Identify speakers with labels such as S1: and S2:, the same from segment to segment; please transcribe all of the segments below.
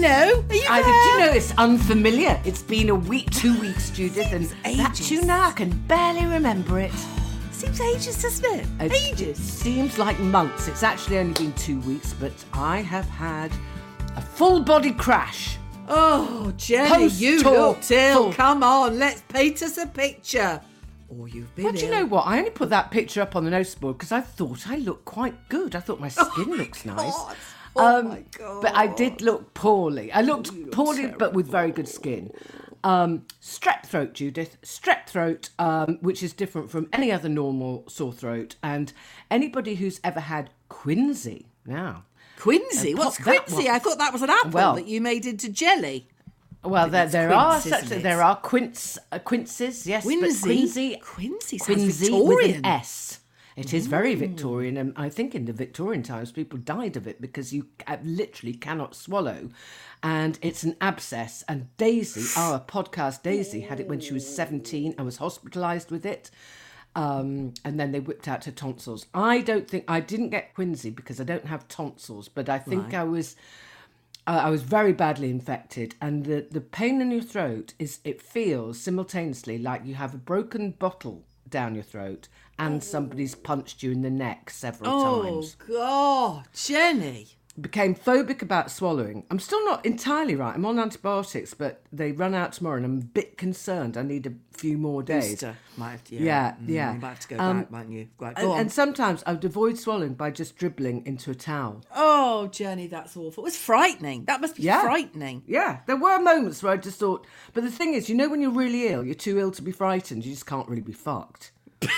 S1: Hello, are you
S2: I
S1: there?
S2: did you know it's unfamiliar? It's been a week, two weeks, Judith, and that
S1: ages.
S2: tune now I can barely remember it.
S1: Seems ages, doesn't it?
S2: It
S1: ages.
S2: seems like months. It's actually only been two weeks, but I have had a full body crash.
S1: Oh, Jenny, you
S2: Post-tour
S1: looked ill. Come on, let's paint us a picture. Oh, you've been
S2: Well, do you know what? I only put that picture up on the notice board because I thought I looked quite good. I thought my skin looks oh, nice.
S1: God. Oh my
S2: But I did look poorly. I looked poorly, but with very good skin. Um, strep throat, Judith. Strep throat, um, which is different from any other normal sore throat. And anybody who's ever had quinsy now.
S1: Quincy?
S2: Uh,
S1: What's Quincy? I thought that was an apple
S2: Well-
S1: that you made into jelly.
S2: Well, there, there are such there are quince uh, quinces, yes,
S1: Quincy?
S2: quincy
S1: Quincy sounds
S2: quincy with an S. It is very Victorian, and I think in the Victorian times people died of it because you literally cannot swallow, and it's an abscess. And Daisy, our podcast Daisy, had it when she was seventeen and was hospitalised with it. Um, and then they whipped out her tonsils. I don't think I didn't get quinsy because I don't have tonsils, but I think I was uh, I was very badly infected, and the, the pain in your throat is it feels simultaneously like you have a broken bottle down your throat and somebody's punched you in the neck several
S1: Oh,
S2: times.
S1: Oh, God, Jenny.
S2: Became phobic about swallowing. I'm still not entirely right. I'm on antibiotics, but they run out tomorrow, and I'm a bit concerned. I need a few more days.
S1: Booster. Might have to, yeah.
S2: Yeah,
S1: Mm,
S2: yeah.
S1: You might have to go
S2: Um,
S1: back, mightn't you? Right,
S2: And,
S1: on.
S2: and sometimes I would avoid swallowing by just dribbling into a towel.
S1: oh, Jenny, that's awful. It was frightening. That must be
S2: Yeah.
S1: frightening.
S2: Yeah, there were moments where I just thought, but the thing is, you know, when you're really ill, you're too ill to be frightened. You just can't really be fucked.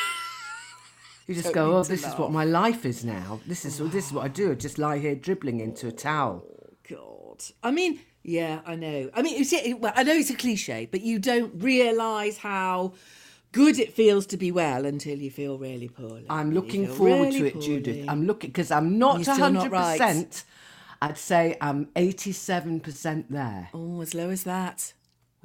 S2: you just go, oh, this is what my life is now. This is this is what I do. I just lie here dribbling into a towel.
S1: Oh, God. I mean, yeah, I know. I mean, see, well, I know it's a cliche, but you don't realise how good it feels to be well until you feel really poorly.
S2: I'm looking forward
S1: really
S2: to it, Judith. I'm looking because I'm not
S1: You're still not
S2: 100.
S1: right.
S2: percent I'd say I'm 87 percent there.
S1: Oh, as low as that.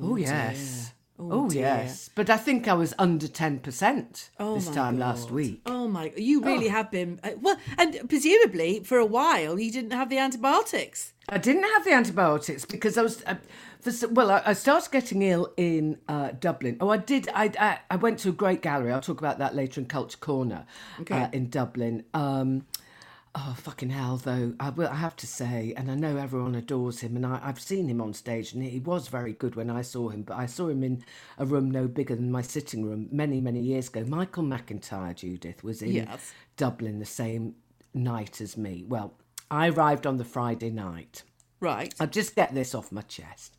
S2: Oh, oh
S1: dear.
S2: yes.
S1: Oh,
S2: Oh, yes. But I think I was under 10%
S1: Oh
S2: this time last week.
S1: Oh my! You really have been uh, well, and presumably for a while you didn't have the antibiotics.
S2: I didn't have the antibiotics because I was, uh, for, well, I, I started getting ill in uh, Dublin. Oh, I did. I, I I went to a great gallery. I'll talk about that later in Culture Corner uh, in Dublin. Um, oh fucking hell, though. I will. I have to say, and I know everyone adores him, and I, I've seen him on stage, and he was very good when I saw him. But I saw him in a room no bigger than my sitting room many, many years ago. Michael McIntyre, Judith, was in
S1: Yes.
S2: Dublin the same night as me. Well, I arrived on the Friday night.
S1: Right.
S2: I'll just get this off my chest.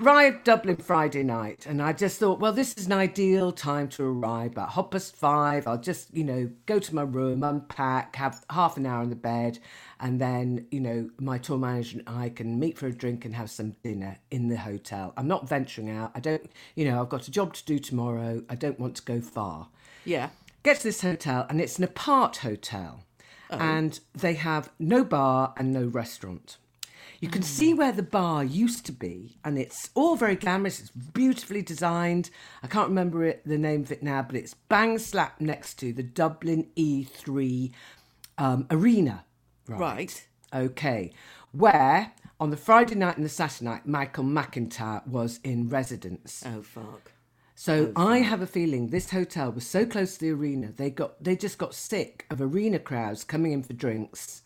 S2: Arrived Dublin Friday night, and I just thought, well, this is an ideal time to arrive. About half past five, I'll just, you know, go to my room, unpack, have half an hour in the bed, and then, you know, my tour manager and I can meet for a drink and have some dinner in the hotel. I'm not venturing out. I don't, you know, I've got a job to do tomorrow. I don't want to go far
S1: Yeah.
S2: get to this hotel and it's an apart hotel oh. and they have no bar and no restaurant you can see where the bar used to be and it's all very glamorous it's beautifully designed i can't remember it, the name of it now but it's bang slap next to the dublin e3 um, arena
S1: Right.
S2: Okay. Where on the Friday night and the Saturday night, Michael McIntyre was in residence.
S1: Oh fuck.
S2: So I have a feeling this hotel was so close to the arena, they got they just got sick of arena crowds coming in for drinks,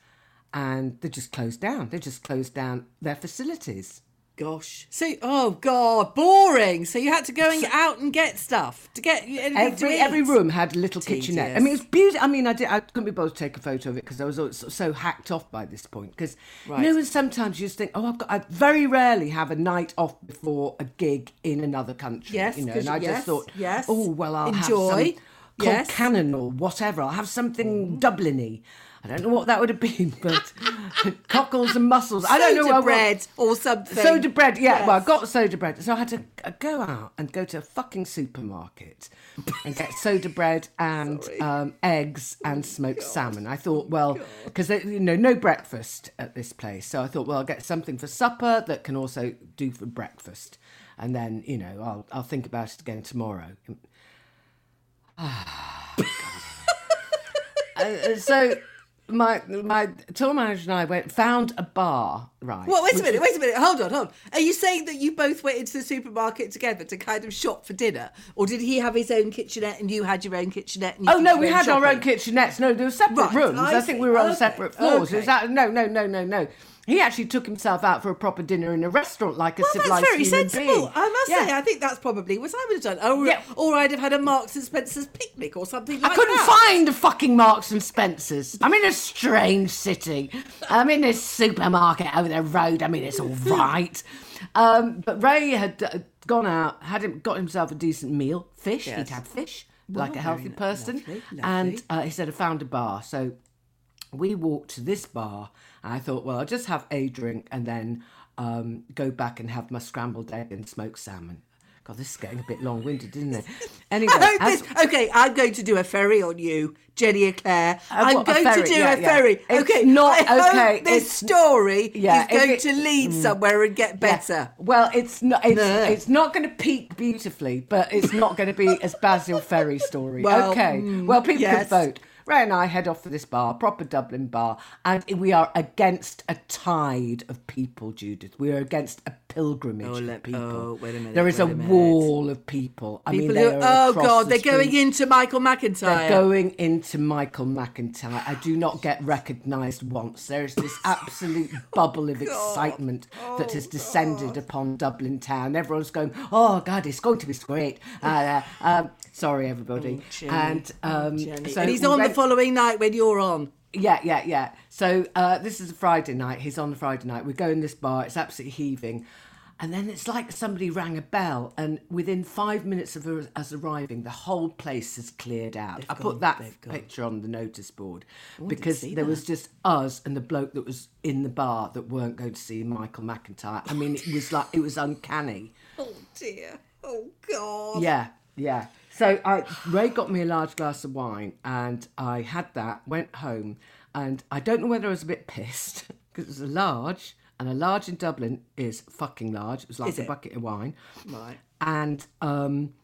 S2: and they just closed down. They just closed down their facilities.
S1: Gosh. So, oh god, boring. So you had to go and out and get stuff to get anything to
S2: Every every room had a little kitchenette. I mean, it was beautiful. I mean, I did. I couldn't be bothered to take a photo of it because I was all so, so hacked off by this point. Because
S1: Right.
S2: you know, and sometimes you just think, oh, I've got. I very rarely have a night off before a gig in another country.
S1: Yes,
S2: you know, and I
S1: yes,
S2: just thought,
S1: yes.
S2: oh well, I'll
S1: Enjoy.
S2: have some called
S1: Yes.
S2: Cannon or whatever. I'll have something mm. Dubliny. I don't know what that would have been, but cockles and mussels. I don't know.
S1: Soda
S2: what-
S1: bread or something.
S2: Soda bread, yeah. Well, I got soda bread, so I had to go out and go to a fucking supermarket and get soda bread and um, eggs and smoked salmon. I thought, well, because you know, no breakfast at this place, so I thought, well, I'll get something for supper that can also do for breakfast, and then you know, I'll I'll think about it again tomorrow. Uh, so. My my tour manager and I went found a bar right.
S1: Well, wait a minute, wait a minute. Hold on, hold on. Are you saying that you both went into the supermarket together to kind of shop for dinner, or did he have his own kitchenette and you had your own kitchenette? And you
S2: Oh no, we had our own kitchenettes. No, there were separate
S1: Right,
S2: rooms.
S1: I
S2: I, think we were on
S1: Okay,
S2: separate floors.
S1: Okay.
S2: that, no, no, no, no, no. He actually took himself out for a proper dinner in a restaurant like a
S1: Well,
S2: civilized
S1: that's very
S2: human
S1: sensible.
S2: being.
S1: I must
S2: Yeah.
S1: say, I think that's probably what I would have done. Or,
S2: Yeah.
S1: or I'd have had a Marks and Spencer's picnic or something like that.
S2: I couldn't
S1: that.
S2: find a fucking Marks and Spencers. I'm in a strange city. I'm in this supermarket over the road. I mean, it's all right. Um, but Ray had uh, gone out, had him, got himself a decent meal, fish.
S1: Yes.
S2: He'd had fish, like a healthy person.
S1: lovely,
S2: And
S1: lovely.
S2: uh, he said, I found a bar. So we walked to this bar and I thought, well, I'll just have a drink and then um, go back and have my scrambled egg and smoked salmon. God, this is getting a bit long winded, isn't it? Anyway, as-
S1: this, okay, I'm going to do a ferry on you, Jenny Eclair. I'm
S2: what,
S1: going to do
S2: Yeah,
S1: a
S2: yeah.
S1: ferry.
S2: It's
S1: okay,
S2: not- okay,
S1: this
S2: it's-
S1: story
S2: Yeah,
S1: is going
S2: if
S1: to
S2: it-
S1: lead somewhere and get better.
S2: Well, it's not. It's,
S1: No.
S2: it's not going to peak beautifully, but it's not going to be as Basil Ferry story.
S1: Well,
S2: okay.
S1: mm,
S2: well, people
S1: yes.
S2: can vote. Ray and I head off for this bar, proper Dublin bar, and we are against a tide of people, Judith. We are against a pilgrimage
S1: Oh,
S2: of people.
S1: oh, wait a minute,
S2: There is a
S1: a
S2: wall of people. I
S1: People
S2: mean,
S1: who, oh God,
S2: the
S1: they're going into Michael McIntyre.
S2: They're going into Michael McIntyre. I do not get recognised once. There is this absolute bubble of excitement that has descended upon Dublin town. Everyone's going, "Oh God, it's going to be great." Uh, um, sorry, everybody.
S1: Jenny.
S2: and um,
S1: Jenny.
S2: so
S1: and he's on the following night when you're on.
S2: yeah, yeah, yeah. So uh, this is a Friday night. He's on the Friday night. We go in this bar. It's absolutely heaving. And then it's like somebody rang a bell, and within five minutes of us arriving, the whole place has cleared out. I
S1: gone,
S2: put that
S1: they've gone.
S2: picture on the notice board
S1: Oh,
S2: because there was just us and the bloke that was in the bar that weren't going to see Michael McIntyre. I mean, it was like it was uncanny.
S1: Oh dear. Oh God.
S2: Yeah, yeah. So I, Ray got me a large glass of wine, and I had that. Went home, and I don't know whether I was a bit pissed because it was a large, and a large in Dublin is fucking large. It was like
S1: Is
S2: a
S1: it?
S2: bucket of wine,
S1: Right.
S2: and um,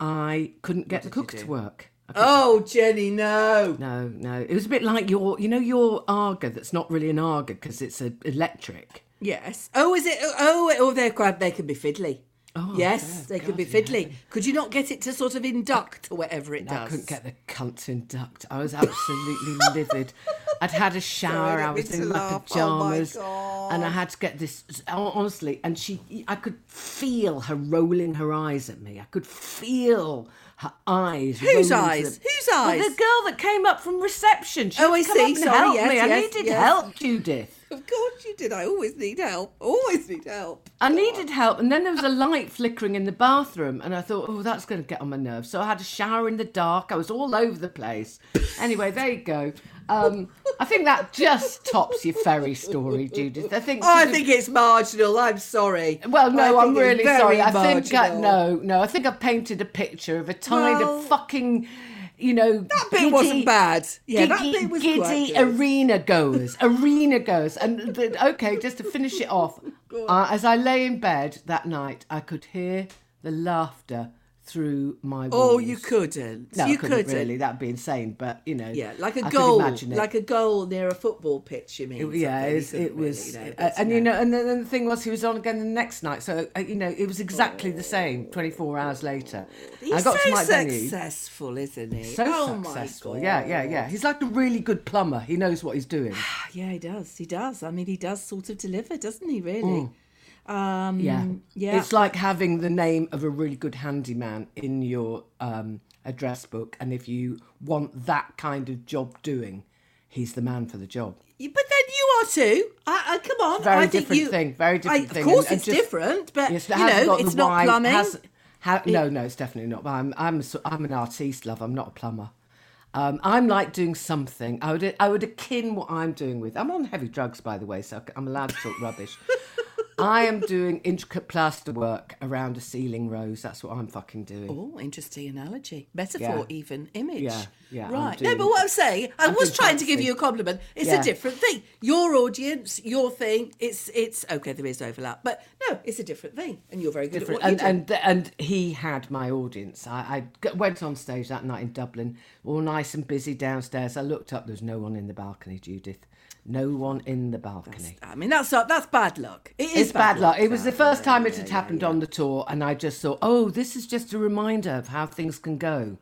S2: I couldn't get the
S1: did you
S2: cook to
S1: do?
S2: work. I couldn't-
S1: Oh Jenny, no.
S2: No, no. It was a bit like your, you know, your Aga that's not really an Aga because it's a electric.
S1: Yes. Oh, is it? Oh, oh, they're quite. They can be fiddly.
S2: Oh,
S1: yes,
S2: yeah,
S1: they could
S2: God,
S1: be
S2: yeah.
S1: fiddly. Could you not get it to sort of induct or whatever it does?
S2: I couldn't get the cunt to induct. I was absolutely livid. I'd had a shower.
S1: don't
S2: I was in my.
S1: Oh, my
S2: pajamas, and I had to get this. Honestly, and she, I could feel her rolling her eyes at me. I could feel her eyes.
S1: Whose eyes?
S2: the-
S1: Whose
S2: Well,
S1: eyes?
S2: the girl that came up from reception. She
S1: Oh, I see.
S2: up and
S1: Sorry,
S2: help
S1: yes,
S2: me. I needed
S1: yes.
S2: help, Judith.
S1: Of course you did. I always need help. Always need help.
S2: I needed help, and then there was a light flickering in the bathroom, and I thought, oh, that's going to get on my nerves. So I had a shower in the dark. I was all over the place. Anyway, there you go. Um, I think that just tops your ferry story, Judith. I think.
S1: Oh, I think it's marginal. I'm sorry.
S2: Well, no,
S1: I
S2: I'm really sorry. I think I,
S1: marginal.
S2: no, no. I think I painted a picture of a tide
S1: Well-
S2: of fucking, you know,
S1: That bit wasn't bad. Yeah, that bit was
S2: giddy arena goers, arena goers, and the, okay, just to finish it off, uh, as I lay in bed that night, I could hear the laughter through my walls.
S1: Oh, you couldn't.
S2: No,
S1: you
S2: I couldn't really. That'd be insane. But you know,
S1: Yeah, like a
S2: I
S1: goal,
S2: it.
S1: like a goal near a football pitch. You mean?
S2: yeah, it was,
S1: couldn't
S2: it was
S1: really, you know,
S2: uh, and you know, and then the thing was, he was on again the next night. So uh, you know, it was exactly the same. Twenty four hours later,
S1: He's
S2: I got
S1: so
S2: to my venue.
S1: successful, isn't he?
S2: So
S1: oh my
S2: successful,
S1: God.
S2: yeah, yeah, yeah. He's like a really good plumber. He knows what he's doing.
S1: Yeah, he does. He does. I mean, he does sort of deliver, doesn't he? Really. Um,
S2: Yeah.
S1: yeah.
S2: It's like having the name of a really good handyman in your um, address book. And if you want that kind of job doing, he's the man for the job.
S1: But then you are too. I, I, come on.
S2: Very
S1: I think
S2: different
S1: you,
S2: thing, very different
S1: I,
S2: thing,
S1: Of course,
S2: and- and
S1: it's
S2: just-
S1: different, but
S2: Yes,
S1: you know, it's not plumbing.
S2: How, no, no, it's definitely not. But I'm, I'm, I'm an artiste, love. I'm not a plumber. Um, I'm like doing something. I would, I would akin what I'm doing with. I'm on heavy drugs, by the way, so I'm allowed to talk rubbish. I am doing intricate plaster work around a ceiling rose. That's what I'm fucking doing.
S1: Oh, interesting analogy. Metaphor,
S2: Yeah.
S1: even image.
S2: Yeah, yeah,
S1: Right. no, but what I'm saying, I
S2: I'm
S1: was trying to give you a compliment. It's
S2: Yeah.
S1: a different thing. Your audience, your thing. It's it's okay. There is overlap, but no, it's a different thing, and you're very good
S2: different.
S1: at what
S2: And,
S1: you do.
S2: and and he had my audience. I went on stage that night in Dublin, all nice and busy downstairs. I looked up. There was no one in the balcony, Judith. No one in the balcony.
S1: I mean, that's not, that's bad luck. It is
S2: It's bad luck. It was the first
S1: Yeah,
S2: time it had
S1: yeah,
S2: happened
S1: yeah.
S2: on the tour, and I just thought, oh, this is just a reminder of how things can go.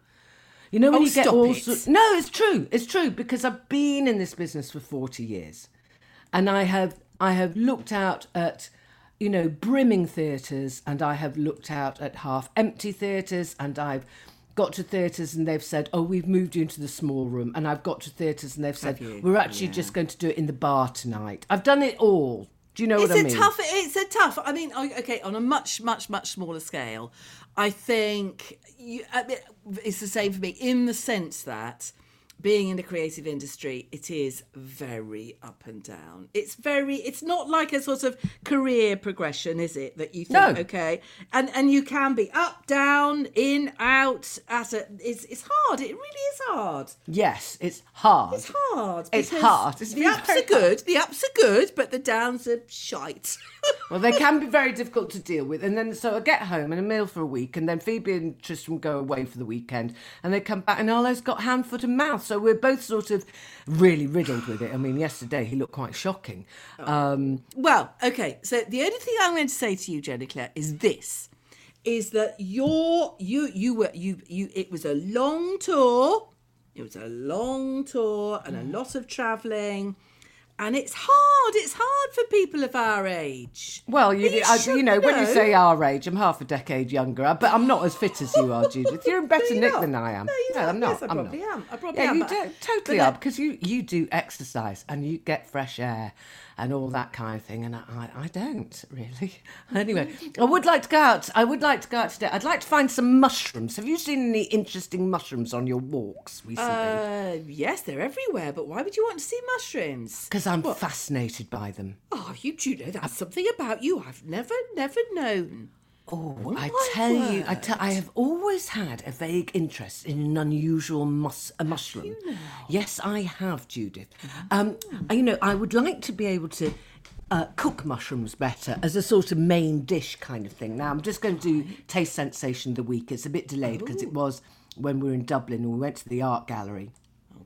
S2: You know when
S1: Oh,
S2: you get all
S1: it.
S2: sorts. No, it's true. It's true because I've been in this business for forty years, and I have I have looked out at you know brimming theatres, and I have looked out at half empty theatres, and I've got to theatres and they've said, "Oh, we've moved you into the small room," and I've got to theatres and they've said, "We're actually just going to do it in the bar tonight." I've done it all. Do you know
S1: It's
S2: what I
S1: a
S2: mean?
S1: It's a tough. It's a tough. I mean, okay, on a much, much, much smaller scale, I think you, I mean, it's the same for me in the sense that being in the creative industry, it is very up and down. It's very. It's not like a sort of career progression, is it? That you think,
S2: No.
S1: okay, and and you can be up, down, in, out. At a, it's it's hard. It really is hard.
S2: Yes, it's hard.
S1: It's hard.
S2: It's hard. It's
S1: the ups are good. The ups are good, but the downs are shite.
S2: Well, they can be very difficult to deal with. And then, so I get home and a meal for a week, and then Phoebe and Tristram go away for the weekend, and they come back, and Arlo's got hand, foot, and mouth. So we're both sort of really riddled with it. I mean, yesterday he looked quite shocking. Um,
S1: Well, okay. So the only thing I'm going to say to you, Jenny Eclair, is this: is that your you you were you you. It was a long tour. It was a long tour and a lot of travelling, and it's hard. It's hard for people of our age.
S2: well, you,
S1: You
S2: I, you know, when you say our age, I'm half a decade younger, but I'm not as fit as you are, Judith. You're in better nick
S1: not.
S2: than I am.
S1: No, you're not.
S2: I'm not.
S1: Yes, I
S2: I'm
S1: probably
S2: not.
S1: am. I probably
S2: yeah,
S1: am,
S2: you do, totally are because you you do exercise and you get fresh air and all that kind of thing, and I, I, don't really. Anyway, I would like to go out. I would like to go out today. I'd like to find some mushrooms. Have you seen any interesting mushrooms on your walks recently?
S1: Uh, yes, they're everywhere. But why would you want to see mushrooms?
S2: Because I'm fascinated by them.
S1: Oh, you do know that's something about you I've never, never known.
S2: Oh, I
S1: my
S2: tell you, I tell, I have always had a vague interest in an unusual mus- a mushroom. Yes, I have, Judith. Um, you know, I would like to be able to uh, cook mushrooms better as a sort of main dish kind of thing. Now, I'm just going to do Taste Sensation of the Week. It's a bit delayed because it was when we were in Dublin and we went to the art gallery.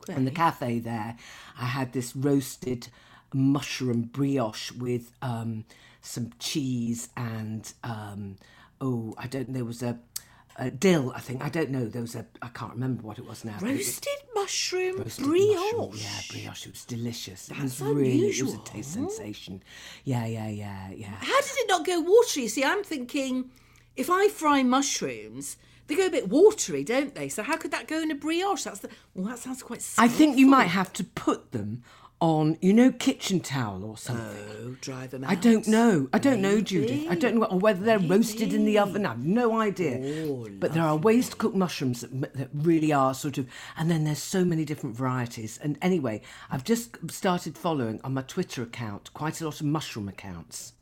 S2: And the cafe there, I had this roasted mushroom brioche with um, some cheese and um, oh, I don't. There was a, a dill. I think I don't know. There was a. I can't remember what it was now. it was
S1: Roasted mushroom
S2: roasted
S1: brioche.
S2: mushroom. Yeah, brioche. It was delicious. it was
S1: That's
S2: really. It was a taste sensation. Yeah, yeah, yeah, yeah.
S1: How did it not go watery? See, I'm thinking if I fry mushrooms, they go a bit watery, don't they? So how could that go in a brioche? That's the. Well, that sounds quite.
S2: I think you might have to put them on, you know, kitchen towel or something.
S1: Oh, dry them out.
S2: I don't know. I don't know, Judith. I don't know or whether they're roasted in the oven. I've no idea. Oh, but there are ways to cook mushrooms that, that really are sort of, and then there's so many different varieties. And anyway, I've just started following on my Twitter account quite a lot of mushroom accounts.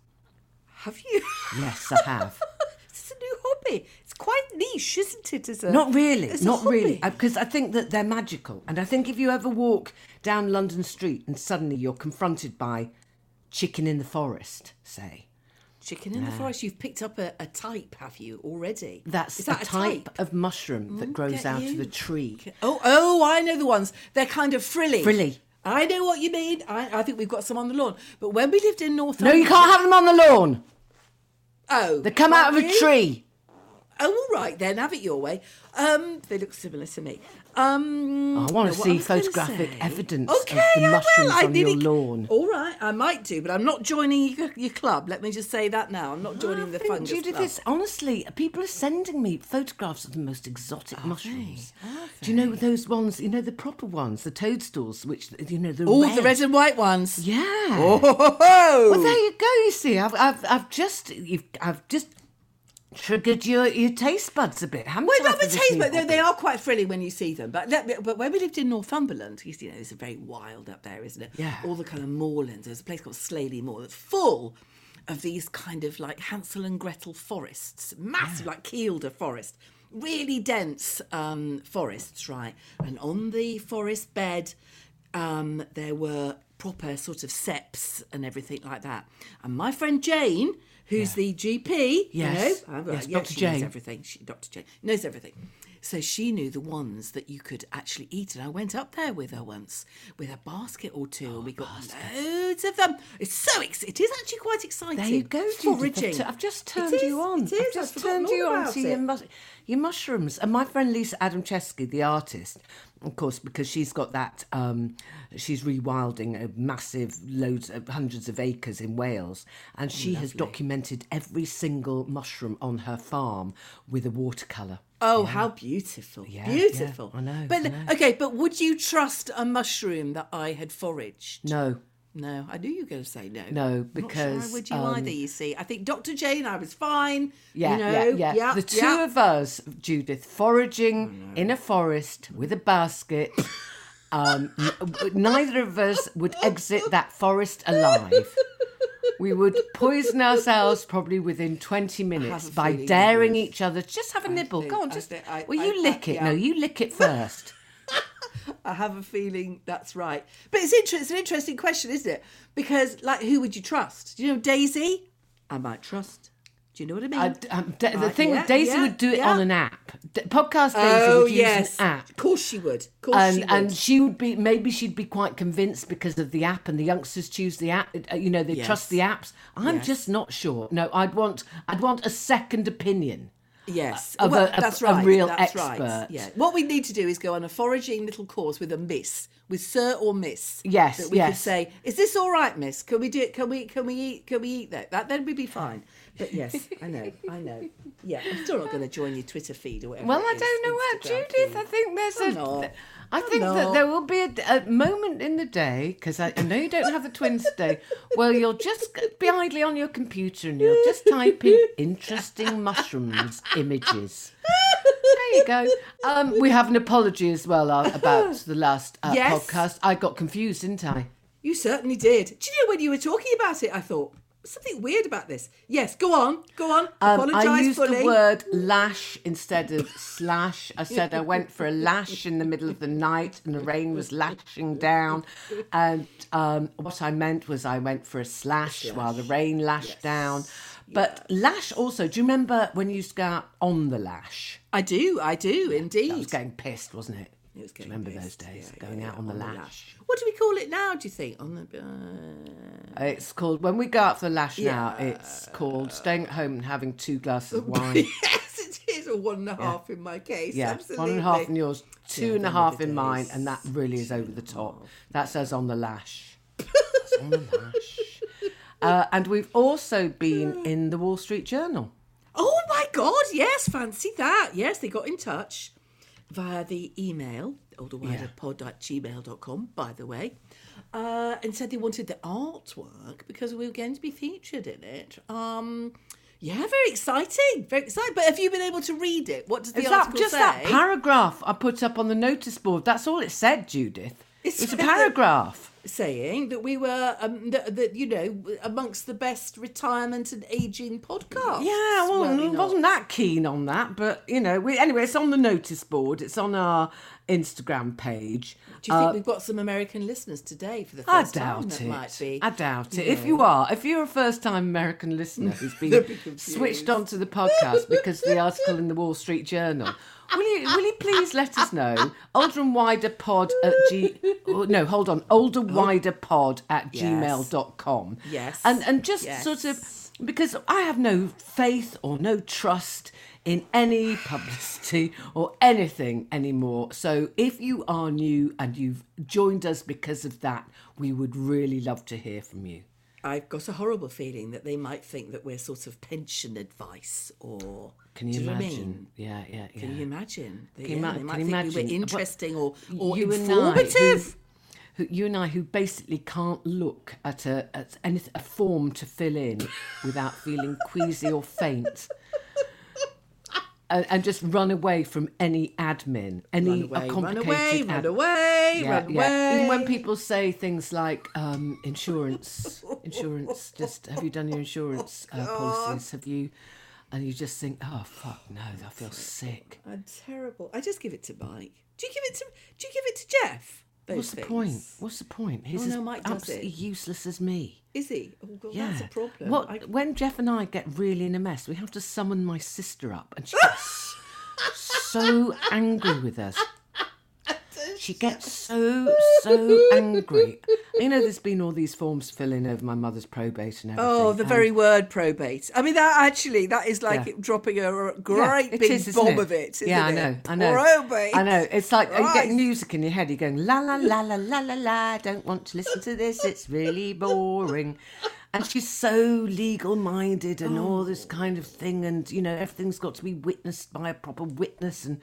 S1: Have you?
S2: Yes, I have.
S1: it's a new hobby. It's quite niche, isn't it? As a,
S2: Not really, not really, because uh, I think that they're magical. And I think if you ever walk down London Street and suddenly you're confronted by chicken in the forest, say,
S1: Chicken in the uh, forest. You've picked up a, a type, have you already?
S2: that's
S1: Is
S2: a
S1: that
S2: type, of mushroom that mm,
S1: grows
S2: out
S1: you.
S2: of a tree.
S1: Oh, oh, I know the ones. They're kind of frilly.
S2: Frilly.
S1: I know what you mean. I, I think we've got some on the lawn. But when we lived in North
S2: No, you can't have them on the lawn.
S1: Oh,
S2: They come out of a tree.
S1: Oh, all right then. Have it your way. Um, they look similar to me. Um,
S2: I want to
S1: what
S2: see
S1: I was gonna
S2: photographic evidence
S1: okay,
S2: of the
S1: I will.
S2: mushrooms
S1: I
S2: on your lawn.
S1: All right, I might do, but I'm not joining your, your club. Let me just say that now. I'm not joining
S2: I
S1: the fungus
S2: Judith,
S1: club.
S2: it's, honestly, people are sending me photographs of the most exotic mushrooms. Do you know those ones? You know the proper ones, the toadstools, which you know the
S1: Oh, the red and white ones.
S2: Yeah.
S1: Oh, ho, ho, ho.
S2: Well, there you go. You see, I've, I've, I've just, you've, I've just triggered your, your taste buds a bit, haven't
S1: Well, not the taste, but they, are quite thrilling when you see them. But let me- but when we lived in Northumberland, you know, it's very wild up there, isn't it?
S2: Yeah.
S1: All the kind of moorlands. There's a place called Slaley Moor that's full of these kind of like Hansel and Gretel forests, massive, like Kielder forest, really dense um, forests, right? And on the forest bed, um, there were proper sort of ceps and everything like that. And my friend Jane, who's the GP,
S2: Yes.
S1: you know,
S2: Yes,
S1: yeah,
S2: Dr.
S1: she knows everything. She, Dr. Jane knows everything. So she knew the ones that you could actually eat, and I went up there with her once with a basket or two, and we got loads of them. It's so ex- it is actually quite exciting.
S2: There you go.
S1: Foraging.
S2: I've, t- I've just turned
S1: is,
S2: you on.
S1: It is.
S2: I've just
S1: I've
S2: turned you on to your, mus- your mushrooms. And my friend Lisa Adamczewski, the artist, of course, because she's got that, um, she's rewilding a massive loads of hundreds of acres in Wales, and she has documented every single mushroom on her farm with a watercolour.
S1: Oh, how beautiful!
S2: Yeah,
S1: beautiful.
S2: yeah, I know,
S1: But
S2: I know.
S1: okay, but would you trust a mushroom that I had foraged?
S2: No,
S1: No, I knew you were going to say no.
S2: No, because,
S1: sure I would you
S2: um,
S1: either. You see, I think Dr. Jane, I was fine.
S2: Yeah,
S1: you know,
S2: yeah, yeah, The two of us, Judith, foraging in a forest with a basket. Um, neither of us would exit that forest alive. We would poison ourselves probably within 20 minutes by daring each other. Just have a nibble.
S1: think-
S2: Go on,
S1: I
S2: just.
S1: think I-
S2: well,
S1: I-
S2: you
S1: I-
S2: lick it.
S1: yeah.
S2: No, you lick it first.
S1: I have a feeling that's right. But it's inter- it's an interesting question, isn't it? Because, like, who would you trust? Do you know Daisy? I might trust. Do you know what I mean?
S2: I, um, da- the
S1: Right,
S2: thing
S1: yeah,
S2: with Daisy
S1: yeah,
S2: would do it
S1: yeah.
S2: on an app. D- Podcast Daisy
S1: oh
S2: would use
S1: yes,
S2: an app.
S1: of course she would. Of course
S2: and
S1: she would.
S2: and she would be maybe she'd be quite convinced because of the app and the youngsters choose the app uh, you know they trust the apps i'm
S1: Yes.
S2: just not sure no i'd want i'd want a second opinion
S1: Yes,
S2: of
S1: well,
S2: a- a-
S1: that's
S2: a
S1: right.
S2: real
S1: that's Right.
S2: expert.
S1: Yeah. What we need to do is go on a foraging little course with a miss, with Sir or Miss.
S2: Yes,
S1: That we could say, "Is this all right, Miss? Can we do it? Can we? Can we eat? Can we eat that? That then we'd be fine." But yes, I know, I know. Yeah, I'm still not going to join your Twitter feed or whatever.
S2: well i
S1: is,
S2: don't know what judith
S1: feed.
S2: i think there's
S1: I'm
S2: a
S1: not.
S2: I think that there will be a, a moment in the day because I, I know you don't have the twins today. Well, you'll just be idly on your computer and you'll just type in interesting mushrooms images. There you go. Um, we have an apology as well uh, about the last uh,
S1: Yes.
S2: podcast. I got confused, didn't I?
S1: You certainly did. Do you know when you were talking about it? I thought something weird about this. Yes, go on, go on.
S2: Um,
S1: Apologise
S2: I used
S1: fully.
S2: the word lash instead of slash. I said I went for a lash in the middle of the night and the rain was lashing down. And um, what I meant was I went for a slash, while the rain lashed down. But lash also, do you remember when you used to go out on the lash?
S1: I do, I do indeed.
S2: That was getting pissed, wasn't it?
S1: It was
S2: do you
S1: getting
S2: remember those days?
S1: yeah,
S2: going
S1: yeah,
S2: out on, the, lash.
S1: What do we call it now? Do you think on the? Uh...
S2: It's called, when we go out for the lash now, it's called staying at home and having two glasses of wine.
S1: yes, it is a one and a half in my case.
S2: Yeah,
S1: absolutely.
S2: one and a half in yours, two
S1: Yeah,
S2: and a half in mine, and that really is over the top. That says on the lash. On the lash. Uh, and we've also been in the Wall Street Journal.
S1: Oh my God! Yes, fancy that. Yes, they got in touch via the email olderwiderpod at gmail.com, by the way, uh, and said they wanted the artwork because we were going to be featured in it. Um, yeah, very exciting, very exciting. But have you been able to read it? What does the
S2: Is that
S1: article
S2: just
S1: say?
S2: that paragraph I put up on the notice board? That's all it said, Judith.
S1: It
S2: It's a paragraph.
S1: Saying that we were um, that, that you know amongst the best retirement and aging podcasts.
S2: Yeah, well,
S1: we
S2: I
S1: not?
S2: wasn't that keen on that, but you know, we anyway. It's on the notice board. It's on our Instagram page.
S1: Do you think we've got some American listeners today for the
S2: Uh,
S1: first time?
S2: I doubt
S1: That
S2: it.
S1: might be.
S2: I doubt it. If you are, if you're a first-time American listener who's been switched onto the podcast because of the article in the Wall Street Journal, will you will you please let us know? Older and wider pod at g. oh, No, hold on. Older wider pod at
S1: Yes.
S2: gmail.com.
S1: Yes.
S2: And and just
S1: Yes.
S2: sort of because I have no faith or no trust in any publicity or anything anymore. So if you are new and you've joined us because of that, we would really love to hear from you.
S1: I've got a horrible feeling that they might think that we're sort of pension advice or.
S2: Can you
S1: do know I
S2: imagine?
S1: mean?
S2: Yeah, yeah, yeah.
S1: Can you imagine? They,
S2: Can you
S1: yeah,
S2: ima-
S1: they might
S2: you
S1: think we
S2: imagine?
S1: were interesting or, or
S2: you
S1: informative.
S2: Who, you and I, who basically can't look at a at any, a form to fill in without feeling queasy or faint. and, and just run away from any admin, any
S1: Run away,
S2: a
S1: run
S2: complicated
S1: away, run away,
S2: Yeah,
S1: run
S2: yeah.
S1: away.
S2: Even when people say things like um, insurance, insurance, just have you done your insurance uh, policies? Have you? And you just think, oh fuck no, I feel sick.
S1: I'm terrible. I just give it to Mike. Do you give it to? Do you give it to Jeff?
S2: What's the point? What's the point? He's
S1: Oh,
S2: as
S1: no, Mike does
S2: absolutely
S1: it.
S2: useless as me.
S1: Is he? Oh god,
S2: Yeah.
S1: that's a problem.
S2: What,
S1: I-
S2: When Jeff and I get really in a mess, we have to summon my sister up, and she gets so angry with us. She gets so so angry. You know, there's been all these forms filling over my mother's probate and oh, everything.
S1: Oh, the
S2: and-
S1: very word probate. I mean, that actually, that is like
S2: Yeah.
S1: dropping a great
S2: it
S1: big
S2: is,
S1: bomb of it. Isn't
S2: yeah, I
S1: it?
S2: know, I know.
S1: Probate.
S2: I know. It's like you get music in your head. You're going la la la la la la la. Don't want to listen to this. It's really boring. And she's so legal minded and oh. all this kind of thing, and you know everything's got to be witnessed by a proper witness. And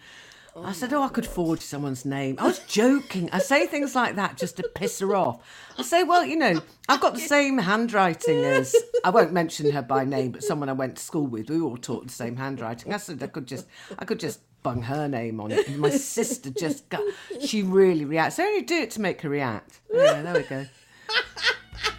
S2: Oh I said, oh, I could forge someone's name. I was joking. I say things like that just to piss her off. I say, well, you know, I've got the same handwriting as I won't mention her by name, but someone I went to school with. We all taught the same handwriting. I said I could just, I could just bung her name on it. And my sister just got, she really reacts. I only do it to make her react. Yeah, there we go.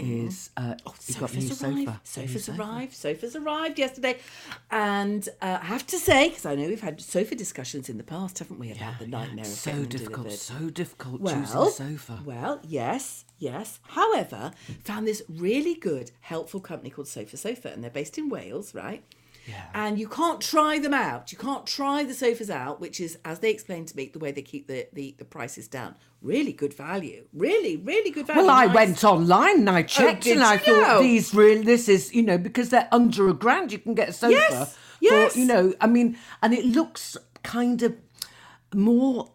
S2: is uh, you've got a new
S1: Sofa's
S2: sofa.
S1: arrived.
S2: A new
S1: Sofa's
S2: sofa.
S1: arrived. Sofa's arrived yesterday, and uh, I have to say, because I know we've had sofa discussions in the past, haven't we, about the nightmare of
S2: So difficult,
S1: delivered?
S2: so difficult
S1: well,
S2: choosing a sofa.
S1: Well, yes, yes. However, found this really good, helpful company called Sofa Sofa, and they're based in Wales, right?
S2: Yeah.
S1: And you can't try them out. You can't try the sofas out, which is, as they explained to me, the way they keep the, the, the prices down. Really good value. Really, really good value.
S2: Well, I
S1: Nice-
S2: went online and I oh, checked,
S1: did
S2: and I thought
S1: now?
S2: these really, this is, you know, because they're under a grand, you can get a sofa.
S1: Yes, yes.
S2: For, you know, I mean, and it looks kind of more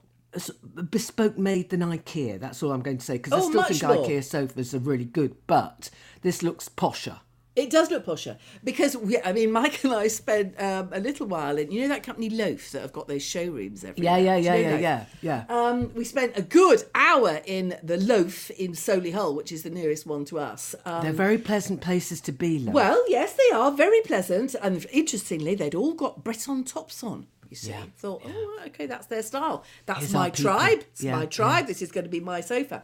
S2: bespoke made than IKEA. That's all I'm going to say because I
S1: Oh,
S2: still think
S1: more.
S2: IKEA sofas are really good, but this looks posher.
S1: It does look posher because we, I mean, Mike and I spent um, a little while in you know that company Loaf that have got those showrooms everywhere.
S2: Yeah, yeah,
S1: Do you
S2: yeah,
S1: know
S2: yeah, yeah, yeah.
S1: Um, we spent a good hour in the Loaf in Solihull, which is the nearest one to us. Um,
S2: They're very pleasant places to be, love.
S1: well, yes, they are very pleasant, and interestingly, they'd all got Breton tops on. You see,
S2: Yeah,
S1: thought, oh, okay, that's their style. That's
S2: Here's
S1: my tribe. It's
S2: Yeah,
S1: my tribe. This is going to be my sofa.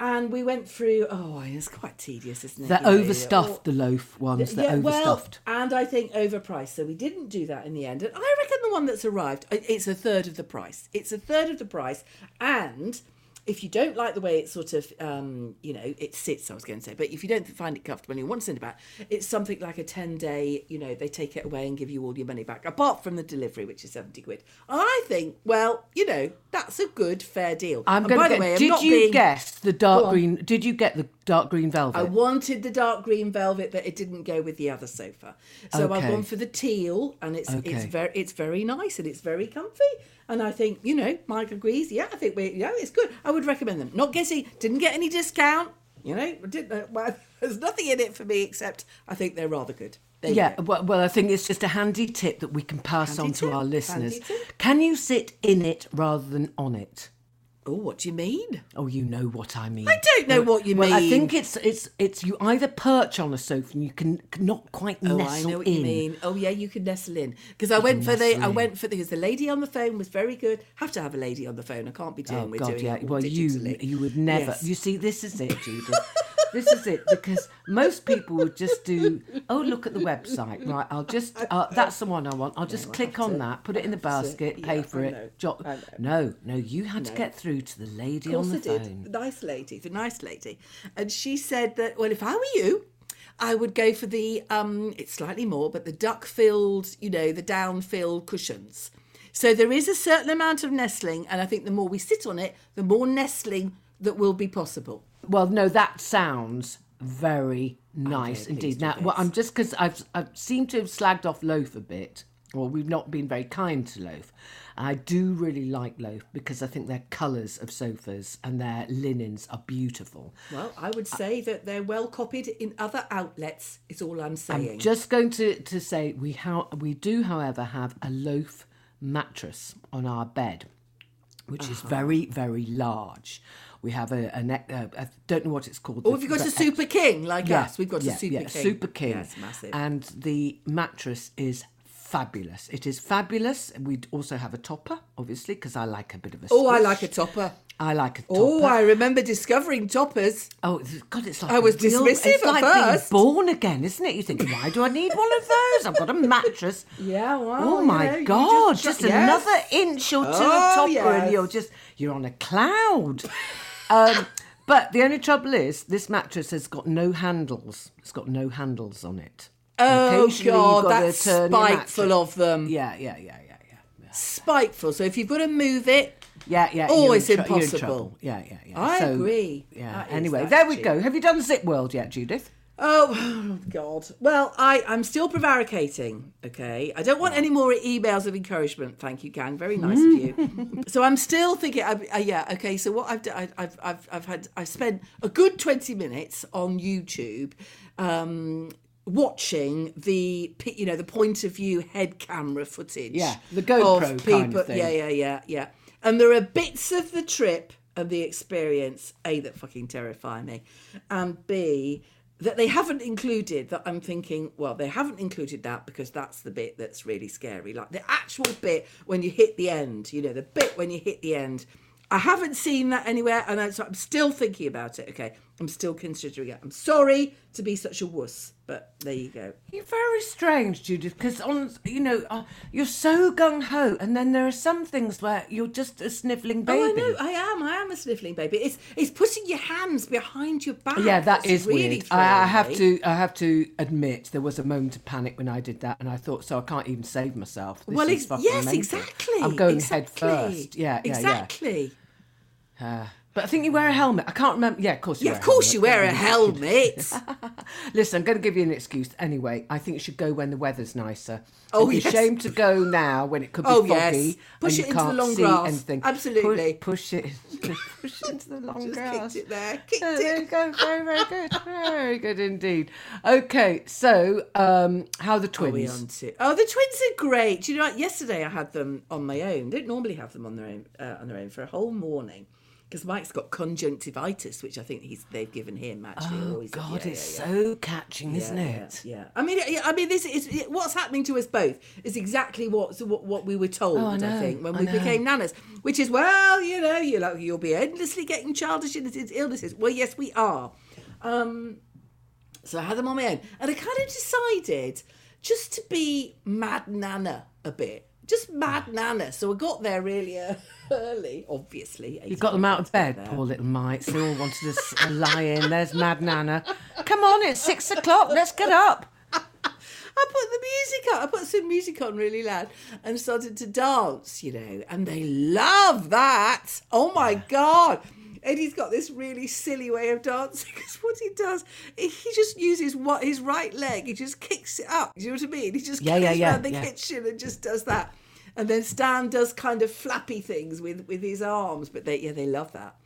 S1: And we went through. Oh, it's quite tedious, isn't it?
S2: they're
S1: You know,
S2: overstuffed, the loaf ones. They're overstuffed.
S1: well, and I think overpriced. So we didn't do that in the end. And I reckon the one that's arrived, uh, it's a third of the price. It's a third of the price. And if you don't like the way it sort of, um, you know, it sits, I was going to say, but if you don't find it comfortable and you want to send it back, it's something like a 10 day, you know, they take it away and give you all your money back, apart from the delivery, which is 70 quid. I think, well, you know, that's a good, fair deal.
S2: I'm going
S1: by
S2: to
S1: the way, I'm
S2: Did
S1: not
S2: you
S1: being-
S2: guess the dark green? Did you get the dark green velvet?
S1: I wanted the dark green velvet, but it didn't go with the other sofa. So I've gone for the teal, and it's it's very it's very nice and it's very comfy. And I think you know, Mike agrees. Yeah, I think we yeah, it's good. I would recommend them. Not guessing, didn't get any discount. You know, didn't. uh, Well, there's nothing in it for me except I think they're rather good. There
S2: Yeah, well, well, I think it's just a handy tip that we can pass
S1: Handy
S2: on to our listeners. Can you sit in it rather than on it?
S1: Oh, what do you mean?
S2: Oh, you know what I mean.
S1: I don't know what you
S2: well, I think it's it's it's you either perch on a sofa and you can not quite
S1: Oh,
S2: nestle
S1: I know what
S2: in.
S1: you mean. Oh, yeah, you can nestle in because I went for the. I went for the because the lady on the phone was very good. Have to have a lady on the phone. I can't be doing.
S2: Oh
S1: we're
S2: God,
S1: doing
S2: yeah. Well, you you would never.
S1: Yes.
S2: You see, this is it, Judith. this is it because most people would just do. Oh, look at the website. Right, I'll just. Uh, that's the one I want. I'll just click on that, put it in the basket, pay
S1: Yeah,
S2: for
S1: I
S2: it. jo- No, no, you had to get through to the lady on the
S1: I
S2: phone.
S1: did. The nice lady, the nice lady, and she said that well, if I were you, I would go for the um, it's slightly more, but the duck filled, you know, the down filled cushions. So there is a certain amount of nestling, and I think the more we sit on it, the more nestling that will be possible.
S2: Well, no, that sounds very nice
S1: very
S2: indeed. Now, well. I'm just because I've I've seemed to have slagged off loaf a bit, or we've not been very kind to loaf. I do really like loaf because I think their colours of sofas and their linens are beautiful.
S1: Well, I would say that they're well copied in other outlets. Is all I'm saying.
S2: I'm just going to, to say we how we do, however, have a loaf mattress on our bed, which is
S1: Uh-huh.
S2: very very large. We have a, a, ne- uh, I don't know what it's called.
S1: or have you got a super king like
S2: Yeah,
S1: us? We've got
S2: yeah,
S1: a super
S2: yeah,
S1: king.
S2: Super King.
S1: Yes, massive.
S2: And the mattress is fabulous. It is fabulous. We also have a topper, obviously, because I like a bit of a.
S1: oh, I like a topper.
S2: I like a topper.
S1: Oh, I remember discovering toppers.
S2: Oh God! It's like
S1: I was
S2: real-
S1: dismissive
S2: It's
S1: at
S2: like
S1: first.
S2: being born again, isn't it? You think, why do I need one of those? I've got a mattress.
S1: Yeah, well,
S2: Oh
S1: you
S2: my
S1: know,
S2: God!
S1: just
S2: Just,
S1: yes.
S2: another inch or two
S1: Oh,
S2: of topper,
S1: yes.
S2: and you're just you're on a cloud. Um, but the only trouble is, this mattress has got no handles. It's got no handles on it.
S1: Oh God, that's spiteful of them.
S2: Yeah, yeah, yeah, yeah, yeah. Yeah,
S1: Spiteful. So if you've got to move it,
S2: yeah, yeah. You're
S1: it's
S2: in tr- You're in
S1: impossible.
S2: Yeah, yeah, yeah.
S1: I
S2: So,
S1: agree.
S2: Yeah.
S1: That
S2: anyway, there we
S1: cheap.
S2: go. Have you done Zip World yet, Judith?
S1: Oh God! Well, I I'm still prevaricating. Okay, I don't want any more emails of encouragement. Thank you, gang. Very nice of you. so I'm still thinking. I, uh, yeah. Okay. So what I've done, I- I've I've I've had I've spent a good twenty minutes on YouTube. Um, watching the you know the point of view head camera footage
S2: Yeah, the GoPro kind of thing.
S1: yeah yeah yeah yeah and there are bits of the trip and the experience a that fucking terrify me and b that they haven't included that i'm thinking well they haven't included that because that's the bit that's really scary. Like the actual bit when you hit the end you know the bit when you hit the end. I haven't seen that anywhere and I, i'm still thinking about it okay? I'm still considering it. I'm sorry to be such a wuss but there you go
S2: You're very strange, Judith, because on you know uh, you're so gung ho, and then there are some things where you're just a sniffling baby.
S1: Oh, I know. I am. I am a sniffling baby. It's it's putting your hands behind your back.
S2: Yeah,
S1: that's really
S2: weird. I, I have to. I have to admit, there was a moment of panic when I did that, and I thought, so I can't even save myself. This
S1: Well,
S2: is
S1: yes,
S2: mental.
S1: exactly.
S2: I'm going
S1: exactly.
S2: head first. Yeah, yeah,
S1: exactly.
S2: yeah. But I think you wear a helmet. I can't remember. Yeah, of course. You
S1: Yeah,
S2: wear
S1: of course
S2: a
S1: you
S2: helmet.
S1: wear a helmet.
S2: Listen, I'm going to give you an excuse anyway. I think you should go when the weather's nicer.
S1: Oh,
S2: be
S1: yes.
S2: a shame to go now when it could be
S1: Oh,
S2: foggy
S1: yes. Push it into the long grass.
S2: anything.
S1: Absolutely.
S2: Pu- push it, push it into the long
S1: Just
S2: grass.
S1: kicked it there. Kicked
S2: Oh, there you
S1: it.
S2: go. Very, very good. Very good indeed. Okay, so um, how are the
S1: Are we
S2: twins?
S1: on to? Oh, the twins are great. Do you know what? Yesterday I had them on my own. They Don't normally have them on their own uh, on their own for a whole morning because Mike's got conjunctivitis, which I think he's they've given him actually.
S2: Oh
S1: he's-
S2: God,
S1: yeah,
S2: it's
S1: yeah, yeah.
S2: so catching, isn't it?
S1: Yeah, yeah. I mean, yeah, I mean, this is what's happening to us both is exactly what what, what we were told.
S2: Oh, I
S1: I, think when
S2: I
S1: we
S2: know.
S1: became nanas, which is well, you know, you know, you'll be endlessly getting childish illnesses. illnesses. Well, yes, we are. Um, so I had them on my own, and I kind of decided just to be mad nana a bit. Just mad nana. So I got there really early, obviously.
S2: You got them out of bed, poor little mites. They all wanted to lie in. There's Mad Nana. Come on, it's six o'clock. Let's get up.
S1: I put the music on. I put some music on really loud and started to dance, you know, and they love that. Oh my God. Eddie's got this really silly way of dancing because what he does, he just uses what his right leg, he just kicks it up. Do you know what I mean? He just
S2: Yeah,
S1: kicks
S2: yeah, yeah,
S1: around the
S2: yeah.
S1: kitchen and just does that. And then Stan does kind of flappy things with, with his arms, but they yeah, they love that.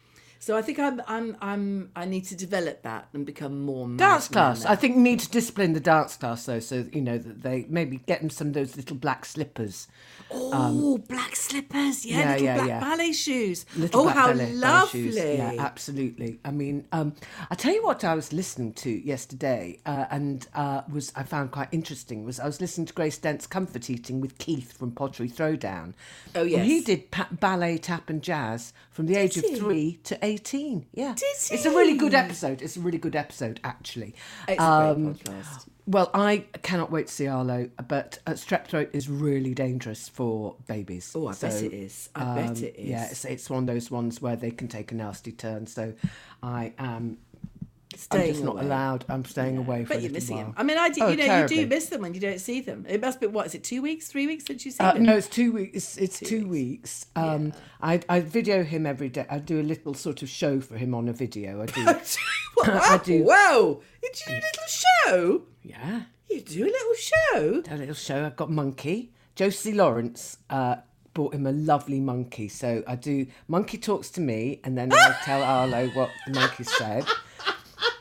S1: So I think I'm I'm I'm I need to develop that and become more
S2: Dance class. I think need to discipline the dance class though, so you know that they maybe get them some of those little black slippers.
S1: Oh, black slippers, yeah,
S2: yeah,
S1: little
S2: yeah,
S1: black
S2: yeah.
S1: ballet shoes.
S2: Little
S1: oh, how
S2: ballet- ballet
S1: lovely!
S2: shoes. Yeah, absolutely. I mean, um, I tell you what I was listening to yesterday, uh, and uh, was I found quite interesting was I was listening to Grace Dent's Comfort Eating with Keith from Pottery Throwdown.
S1: Oh,
S2: And he did pa- ballet, tap, and jazz from the age of three to eighteen. Yeah,
S1: Did
S2: it's a really good episode. It's a really good episode, actually.
S1: It's a
S2: Um,
S1: great podcast.
S2: Well, I cannot wait to see Arlo, but uh, strep throat is really dangerous for babies.
S1: Oh, I bet it is. I bet it is.
S2: um, Yeah, it's, it's one of those ones where they can take a nasty turn. So I am. I'm
S1: Staying
S2: just not
S1: away.
S2: allowed. I'm staying away for
S1: But you're missing
S2: while.
S1: them. I mean, I do.
S2: Oh,
S1: you know,
S2: terribly.
S1: you do miss them when you don't see them. It must be what is it? Two weeks, three weeks since you see
S2: Uh,
S1: them.
S2: no, it's two weeks. It's, it's two, weeks. Um, I, I video him every day. I do a little sort of show for him on a video. I do.
S1: wow,
S2: do.
S1: Whoa! You do a little show.
S2: yeah,
S1: You do a little show.
S2: a little show. I've got monkey. Josie Lawrence uh, bought him a lovely monkey. So I do. Monkey talks to me, and then I tell Arlo what the monkey said.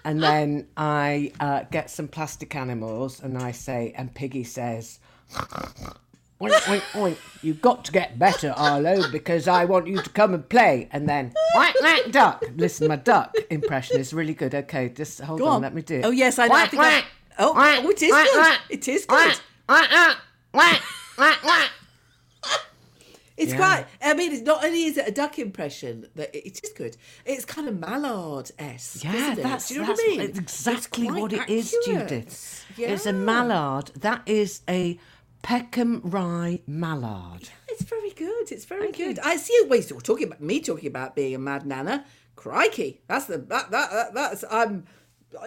S2: And then I uh, get some plastic animals, and I say, and Piggy says. Oink, oink, oink. You've got to get better, Arlo, because I want you to come and play. And then, quack, quack, duck. Listen, my duck impression is really good. Okay, just hold
S1: Go
S2: on,
S1: on.
S2: let me do it.
S1: Oh, yes, I know. I think I- Oh,
S2: quack,
S1: oh, it is good.
S2: quack,
S1: It is good. It's
S2: Yeah.
S1: quite. I mean, it's not only is it a duck impression that it is good. It's kind of mallard esque.
S2: Yeah,
S1: isn't it?
S2: that's,
S1: Do you know
S2: that's
S1: what I mean?
S2: exactly what it is. Judith.
S1: Yeah.
S2: It's a mallard. That is a Peckham Rye mallard.
S1: It's very good. It's very
S2: Thank you.
S1: good. I see. you- Wait, you're talking about me talking about being a mad nana. Crikey, that's the that that, that that's I'm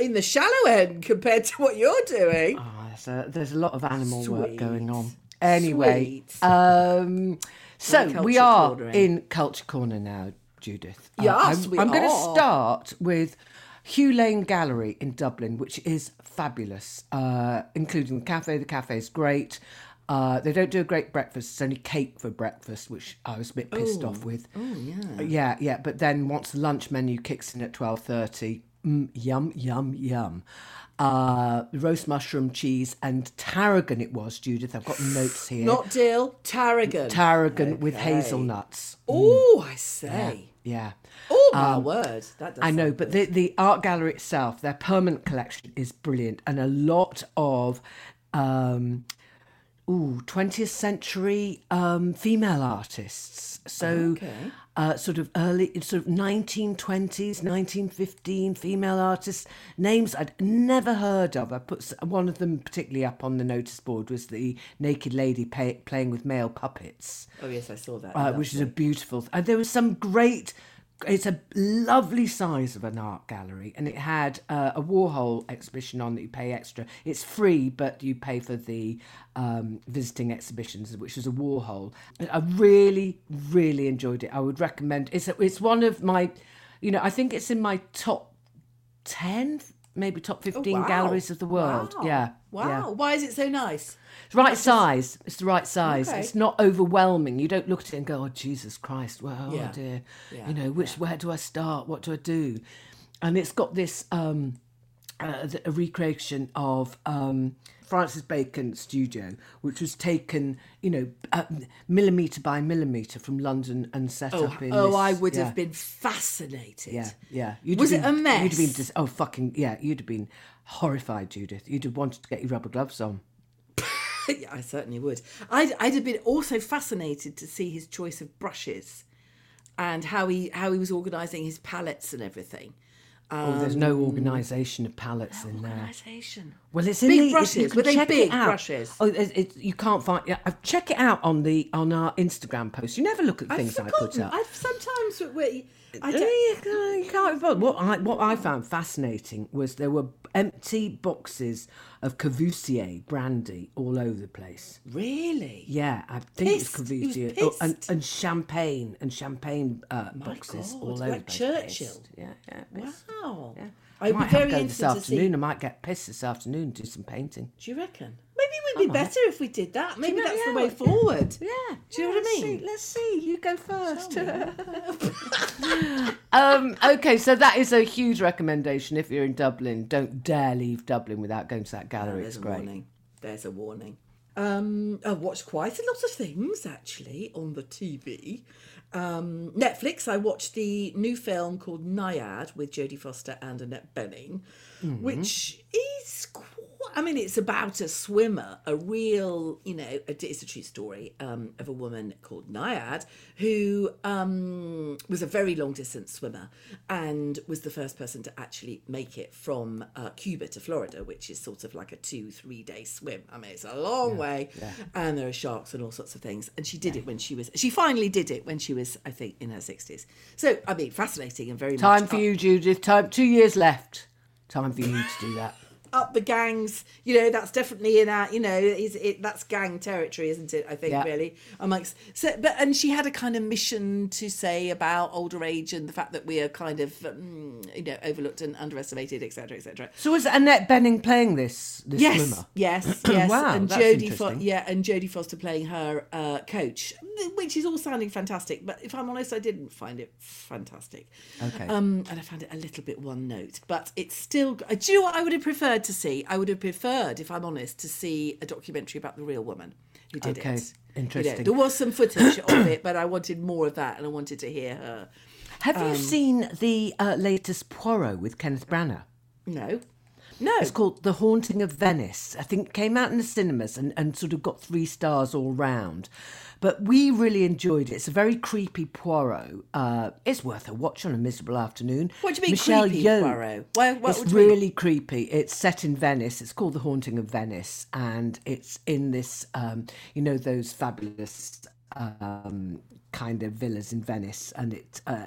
S1: in the shallow end compared to what you're doing.
S2: Oh, there's, a, there's a lot of animal work going on. Anyway,
S1: Sweet.
S2: um, so we are
S1: cornering.
S2: in Culture Corner now, Judith. Uh,
S1: Yes,
S2: I'm,
S1: we
S2: I'm going to start with Hugh Lane Gallery in Dublin, which is fabulous, uh, including the cafe. The cafe is great. Uh, they don't do a great breakfast. It's only cake for breakfast, which I was a bit pissed off with. Oh yeah, yeah, yeah. But then once the lunch menu kicks in at twelve thirty, mm, yum, yum, yum. Uh, roast mushroom cheese and tarragon. It was Judith. I've got notes here.
S1: Not dill, tarragon.
S2: tarragon with hazelnuts.
S1: oh, I say.
S2: Yeah.
S1: Oh my word, that does.
S2: I know, but the, the art gallery itself, their permanent collection is brilliant, and a lot of um, ooh, 20th century um, female artists. So, uh, sort of early, sort of 1920s, 1915 female artists. Names I'd never heard of. I put one of them particularly up on the notice board was the naked lady pay, playing with male puppets
S1: Oh yes, I saw that.
S2: uh, which is a beautiful. And there was some great. It's a lovely size of an art gallery, and it had uh, a Warhol exhibition on that you pay extra. It's free, but you pay for the um, visiting exhibitions, which is a Warhol. I really, really enjoyed it. I would recommend. It's a, it's one of my, you know, I think it's in my top ten, maybe top fifteen
S1: Oh, wow.
S2: galleries of the world.
S1: Wow.
S2: Yeah,
S1: Wow.
S2: yeah.
S1: Why is it so nice?
S2: It's right size. It's the right size.
S1: Okay.
S2: It's not overwhelming. You don't look at it and go, "Oh Jesus Christ! Well,
S1: Yeah.
S2: oh dear."
S1: Yeah,
S2: You know, which where do I start? What do I do? And it's got this um, uh, a recreation of um, Francis Bacon's studio, which was taken, you know, uh, millimeter by millimeter from London and set
S1: Oh,
S2: up in.
S1: oh
S2: this-
S1: I would
S2: yeah.
S1: have been fascinated.
S2: Yeah, yeah. You'd
S1: Was
S2: have
S1: it a
S2: been, You'd have been
S1: mess?
S2: dis- oh fucking yeah. You'd have been horrified, Judith. You'd have wanted to get your rubber gloves on.
S1: Yeah, I certainly would. I'd, I'd have been also fascinated to see his choice of brushes and how he how he was organising his palettes and everything.
S2: Oh, there's um, no organisation of palettes in there.
S1: Organisation.
S2: Well, it's in
S1: Big
S2: the,
S1: brushes. Were they big brushes?
S2: Oh, it, it, you can't find. Yeah, check it out on the on our Instagram post. You never look at
S1: I've
S2: things I put up.
S1: I've sometimes we- I don't,
S2: you can't- be. What I what I found fascinating was there were empty boxes of Courvoisier brandy all over the place.
S1: really.
S2: Yeah, I think it's Courvoisier. Oh, and, and champagne and champagne uh, boxes
S1: God,
S2: all over
S1: like
S2: the place.
S1: Churchill.
S2: Yeah, yeah. pissed.
S1: Wow.
S2: Yeah.
S1: I'd
S2: I might
S1: be
S2: have
S1: very
S2: to go this
S1: to see.
S2: afternoon. I might get pissed this afternoon and do some painting.
S1: Do you reckon? Would be better if we did that. Maybe that's the way forward.
S2: Yeah.
S1: Do you know what I mean?
S2: See, let's see. You go first. um, okay, so that is a huge recommendation. If you're in Dublin, don't dare leave Dublin without going to that gallery.
S1: There's
S2: it's
S1: a
S2: great.
S1: warning. There's a warning. Um, I've watched quite a lot of things actually on the TV. Um, Netflix. I watched the new film called Nyad with Jodie Foster and Annette Bening,
S2: Mm-hmm.
S1: which is. I mean, it's about a swimmer, a real, you know, a, it's a true story um, of a woman called Nyad who um, was a very long distance swimmer and was the first person to actually make it from uh, Cuba to Florida, which is sort of like a two, three day swim. I mean, it's a long way, and there are sharks and all sorts of things. And she did it when she was, she finally did it when she was, I think, in her 60s. So, I mean, fascinating and very
S2: Time for
S1: up-
S2: you, Judith. Time. Two years left. Time for you to do that.
S1: Up the gangs. You know, that's definitely in our, you know, is it that's gang territory, isn't it? I think
S2: Yeah.
S1: really amongst so, but and she had a kind of mission to say about older age and the fact that we are kind of, um, you know, overlooked and underestimated, etc., etc.
S2: So was Annette Bening playing this this
S1: Yes,
S2: swimmer?
S1: yes, yes.
S2: Wow,
S1: and
S2: that's
S1: Jodie, Fo- yeah, and Jodie Foster playing her uh, coach, which is all sounding fantastic. But if I'm honest, I didn't find it fantastic.
S2: Okay.
S1: Um, and I found it a little bit one note, but it's still. Do you know what I would have preferred to see? I would have preferred, if I'm honest, to see a documentary about the real woman who did
S2: Okay,
S1: it. You know,
S2: interesting.
S1: there was some footage of it, but I wanted more of that, and I wanted to hear her.
S2: Have
S1: Um,
S2: you seen the uh, latest Poirot with Kenneth Branagh?
S1: No, no.
S2: It's called The Haunting of Venice. I think it came out in the cinemas and, and sort of got three stars all round. But we really enjoyed it. It's a very creepy Poirot. Uh, it's worth a watch on a miserable afternoon.
S1: What do you mean
S2: Michelle
S1: creepy
S2: Yeoh.
S1: Poirot? What
S2: it's
S1: you mean?
S2: really creepy. It's set in Venice. It's called The Haunting of Venice. And it's in this, um, you know, those fabulous um, kind of villas in Venice. And it. Uh,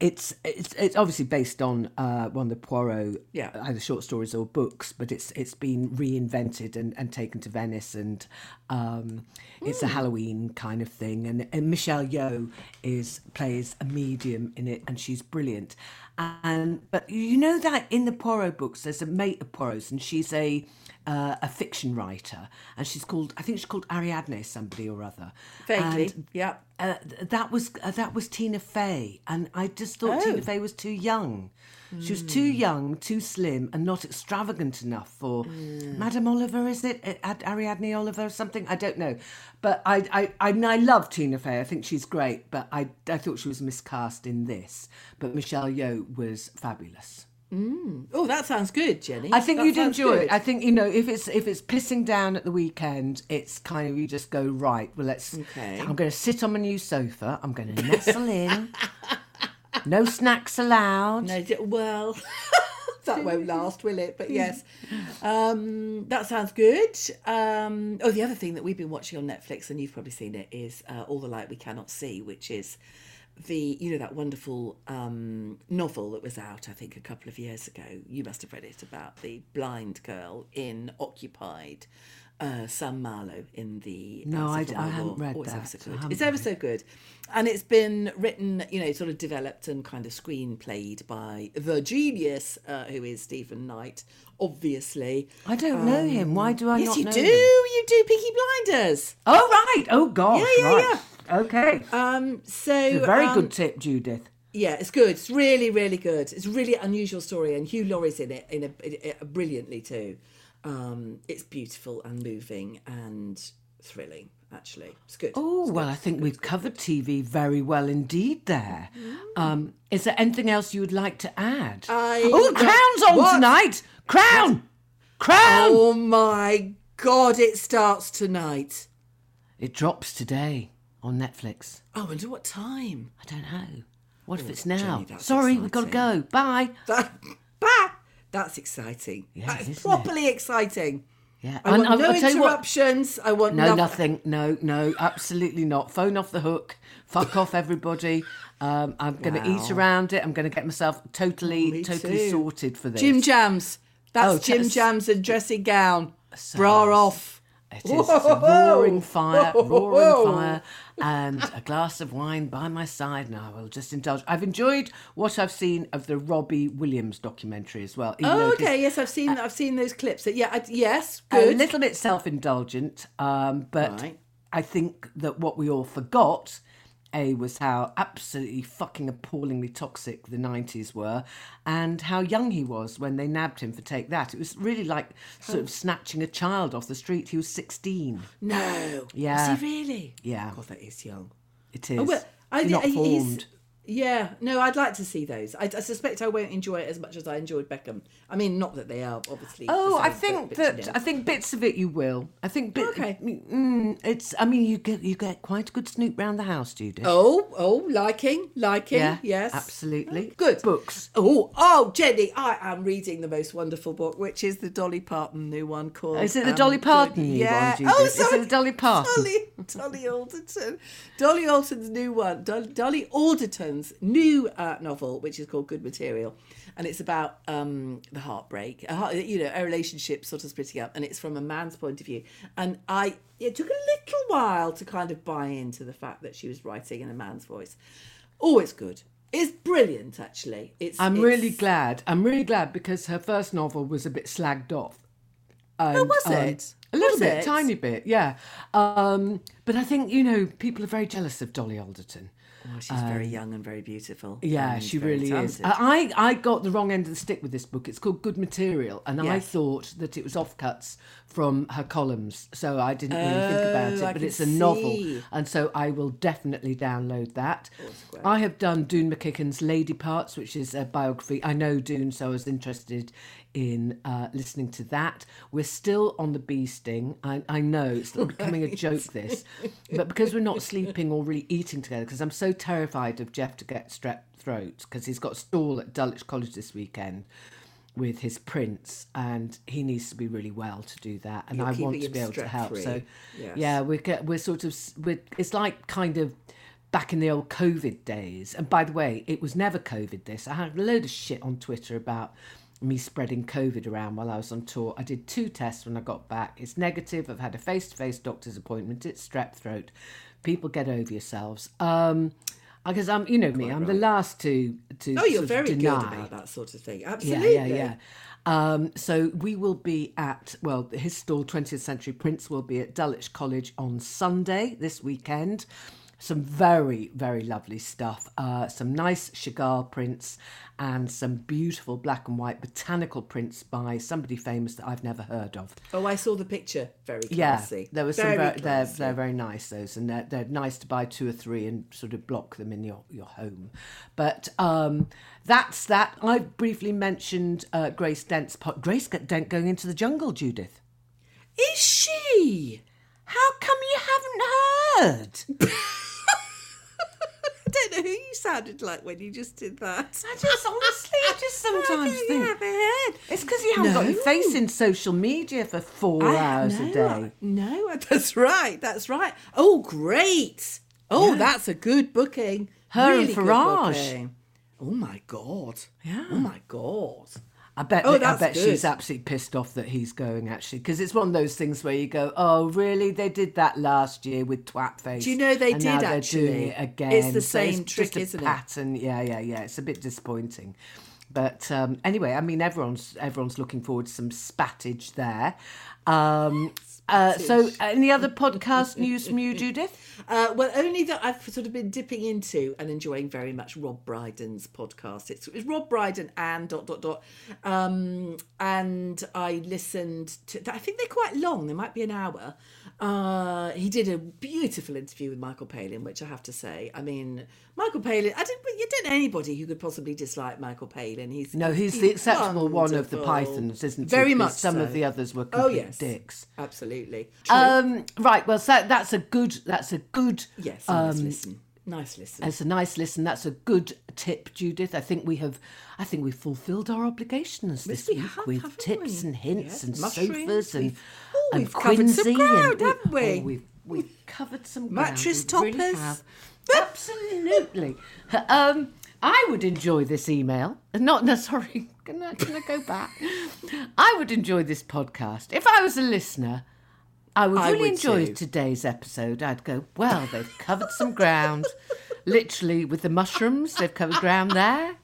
S2: it's it's it's obviously based on uh, one of the Poirot
S1: Yeah.
S2: either short stories or books, but it's it's been reinvented and, and taken to Venice, and um, it's a Halloween kind of thing. And, and Michelle Yeoh is plays a medium in it, and she's brilliant. And but you know that in the Poirot books, there's a mate of Poirot's, and she's a uh, a fiction writer, and she's called I think she's called Ariadne somebody or other.
S1: Vaguely,
S2: And,
S1: yeah.
S2: uh, that was uh, that was Tina Fey, and I just thought
S1: Oh.
S2: Tina Fey was too young. She was too young, too slim, and not extravagant enough for Madame Oliver. Is it Ariadne Oliver or something? I don't know, but I I I, mean, I love Tina Fey. I think she's great, but I I thought she was miscast in this. But Michelle Yeoh was fabulous.
S1: Oh, that sounds good, Jenny.
S2: I think
S1: That
S2: you'd enjoy
S1: good.
S2: it. I think you know if it's if it's pissing down at the weekend, it's kind of you just go right. Well, let's.
S1: Okay.
S2: I'm going to sit on my new sofa. I'm going to nestle in. No snacks allowed.
S1: No, well, that won't last, will it? But yes, um, that sounds good. Um, oh, the other thing that we've been watching on Netflix, and you've probably seen it, is uh, All the Light We Cannot See, which is the you know that wonderful um, novel that was out, I think, a couple of years ago. You must have read it about the blind girl in Occupied. Uh, Saint-Malo in the
S2: No,
S1: uh,
S2: I- I haven't read
S1: Oh, it's ever
S2: that.
S1: so good. It's ever so good, and it's been written, you know, sort of developed and kind of screenplayed by the genius uh, who is Steven Knight, obviously.
S2: I don't know him. Why do I
S1: yes,
S2: not
S1: you
S2: know
S1: do.
S2: him?
S1: You do Peaky Blinders.
S2: Oh right. Oh gosh.
S1: Yeah, yeah,
S2: right. Okay.
S1: Um, so
S2: It's a very
S1: um,
S2: good tip, Judith.
S1: Yeah, it's good. It's really, really good. It's a really unusual story, and Hugh Laurie's in it in a, in a brilliantly too. Um, it's beautiful and moving and thrilling. Actually, it's good.
S2: Oh well, I think we've covered TV very well indeed. There. Um, is there anything else you would like to add?
S1: I
S2: oh, the crown's on
S1: What?
S2: tonight. Crown. Crown.
S1: Oh my god! It starts tonight.
S2: It drops today on Netflix.
S1: Oh, and at what time?
S2: I don't know. What if it's now?
S1: Jenny,
S2: Sorry, we've got to go. Bye.
S1: That's exciting.
S2: Yeah,
S1: that is
S2: isn't it?
S1: properly exciting.
S2: Yeah.
S1: I want
S2: And
S1: no
S2: tell you what-
S1: interruptions. I want
S2: No,
S1: nothing.
S2: nothing. No, no, absolutely not. Phone off the hook. Fuck off, everybody. Um, I'm going to eat around it. I'm going to get myself totally, totally
S1: too.
S2: sorted for this.
S1: Jim Jams. That's
S2: Oh,
S1: Jim Jams and dressing gown. Bra off.
S2: It is roaring fire, roaring fire, and a glass of wine by my side, and I will just indulge. I've enjoyed what I've seen of the Robbie Williams documentary as well.
S1: Oh, okay. Yes, I've seen. I've seen those clips. Yeah. I, yes.
S2: a little bit self-indulgent, um, but
S1: Right.
S2: I think that what we all forgot. A was how absolutely fucking appallingly toxic the 90s were, and how young he was when they nabbed him for Take That. It was really like sort of snatching a child off the street. He was 16.
S1: no.
S2: Yeah.
S1: Is he really?
S2: Yeah.
S1: God, that is young.
S2: It oh, is.
S1: Oh, well, I,
S2: not formed.
S1: Yeah, no, I'd like to see those. I, I suspect I won't enjoy it as much as I enjoyed Beckham. I mean, not that they are obviously.
S2: Oh, I think that
S1: you know.
S2: I think bits of it you will. I think bit,
S1: Okay.
S2: Mm, it's. I mean, you get you get quite a good snoop round the house, Judith.
S1: Oh, oh, liking, liking.
S2: yeah,
S1: yes,
S2: absolutely.
S1: Good
S2: books.
S1: Oh, oh, Jenny, I am reading the most wonderful book, which is the Dolly Parton new one called.
S2: Is it the
S1: um,
S2: Dolly Parton new
S1: yeah.
S2: one, Judith?
S1: Oh,
S2: Is it
S1: sorry.
S2: the Dolly Parton?
S1: Dolly, Dolly Alderton. Dolly Alderton's new one. Dolly, Dolly New uh, novel, which is called Good Material, and it's about um, the heartbreak. A heart, you know, a relationship sort of splitting up, and it's from a man's point of view. And I, it took a little while to kind of buy into the fact that she was writing in a man's voice. Oh, it's good. It's brilliant, actually. It's.
S2: I'm
S1: it's-
S2: really glad. I'm really glad because her first novel was a bit slagged off.
S1: Oh, was
S2: um,
S1: it?
S2: A little
S1: Was
S2: bit,
S1: it?
S2: tiny bit, yeah. Um, but I think you know people are very jealous of Dolly Alderton.
S1: Oh, she's very um, young and very beautiful.
S2: Yeah, she really is. I I got the wrong end of the stick with this book. It's called Good Material, and I thought that it was offcuts from her columns, so I didn't really think about oh, it.
S1: Oh, I
S2: but it's a novel, and so I will definitely download that. Oh, I have done Doon Mackichan's Lady Parts, which is a biography. I know Doon, so I was interested in uh, listening to that. We're still on the bee sting. I, I know it's becoming a joke, this, but because we're not sleeping or really eating together, because I'm so terrified of Jeff to get strep throat, because he's got a stall at Dulwich College this weekend with his prints and he needs to be really well to do that and
S1: You're
S2: I want to be able to help
S1: strep-free.
S2: so
S1: Yes.
S2: yeah we're get, we're sort of we're, it's like kind of back in the old covid days and by the way it was never covid this i had a load of shit on twitter about me spreading covid around while i was on tour i did two tests when i got back it's negative i've had a face-to-face doctor's appointment it's strep throat people get over yourselves um because i'm you know me i'm the last to to
S1: Oh, you're very good about that sort of thing.
S2: yeah,
S1: Absolutely.
S2: yeah, yeah. Um, so we will be at well, his stall, 20th Century Prints, will be at Dulwich College on Sunday this weekend. Some very, very lovely stuff. Uh, some nice Chagall prints and some beautiful black and white botanical prints by somebody famous that I've never heard of.
S1: Oh, I saw the picture. Very classy.
S2: Yeah, there was
S1: very
S2: some. Very, they're they're very nice those, and they're they're nice to buy two or three and sort of block them in your your home. But um, that's that. I briefly mentioned uh, Grace Dent's pot. Grace Dent going into the jungle, Judith.
S1: Is she?
S2: How come you haven't heard?
S1: I don't know who you sounded like when you just did that.
S2: I just honestly, I just sometimes
S1: you
S2: think it's because you haven't got your face in social media for four
S1: I-
S2: hours
S1: no,
S2: a day.
S1: I- No, that's right. That's right. Oh, great. Oh, that's a good booking.
S2: Her and
S1: really good
S2: Farage.
S1: Oh my god.
S2: Yeah.
S1: Oh my god.
S2: I bet.
S1: Oh,
S2: I bet she's absolutely pissed off that he's going. Actually, because it's one of those things where you go, "Oh, really? They did that last year with Twatface.
S1: Do you know they did
S2: they're
S1: actually?
S2: doing it again.
S1: It's the
S2: So
S1: same trick,
S2: just a
S1: isn't it?
S2: pattern. Yeah, yeah, yeah. It's a bit disappointing. But um, anyway, I mean, everyone's everyone's looking forward to some spattage there. Um, uh, so, any other podcast news from you, Judith?
S1: Uh, well, only that I've sort of been dipping into and enjoying very much Rob Brydon's podcast. It's, it's Rob Brydon and dot dot dot, um, and I listened to. I think they're quite long. They might be an hour. Uh, he did a beautiful interview with Michael Palin, which I have to say. I mean, Michael Palin. I don't. You don't know anybody who could possibly dislike Michael Palin. He's
S2: No, he's the acceptable one of the. Pythons, isn't he?
S1: Very much.
S2: Some of the others were
S1: Oh
S2: complete
S1: yes,
S2: dicks.
S1: Absolutely.
S2: Um, right. Well, so that's a good. That's a good.
S1: yes. a Nice listen. Nice listen.
S2: It's a nice listen. That's a good tip, Judith. I think we have, I think we've fulfilled our obligations this
S1: we
S2: week
S1: have,
S2: with tips
S1: we?
S2: and hints
S1: Yes,
S2: and sofas and,
S1: oh,
S2: and
S1: we've covered some
S2: Quincy
S1: ground,
S2: and
S1: haven't we?
S2: Oh, we've we've covered some ground.
S1: Mattress
S2: We really
S1: toppers.
S2: have. Absolutely. um, I would enjoy this email. Not no, sorry. Can I, can I go back? I would enjoy this podcast if I was a listener. I would
S1: I
S2: really
S1: would
S2: enjoy
S1: too.
S2: today's episode. I'd go, well, they've covered some ground. Literally, with the mushrooms, they've covered ground there.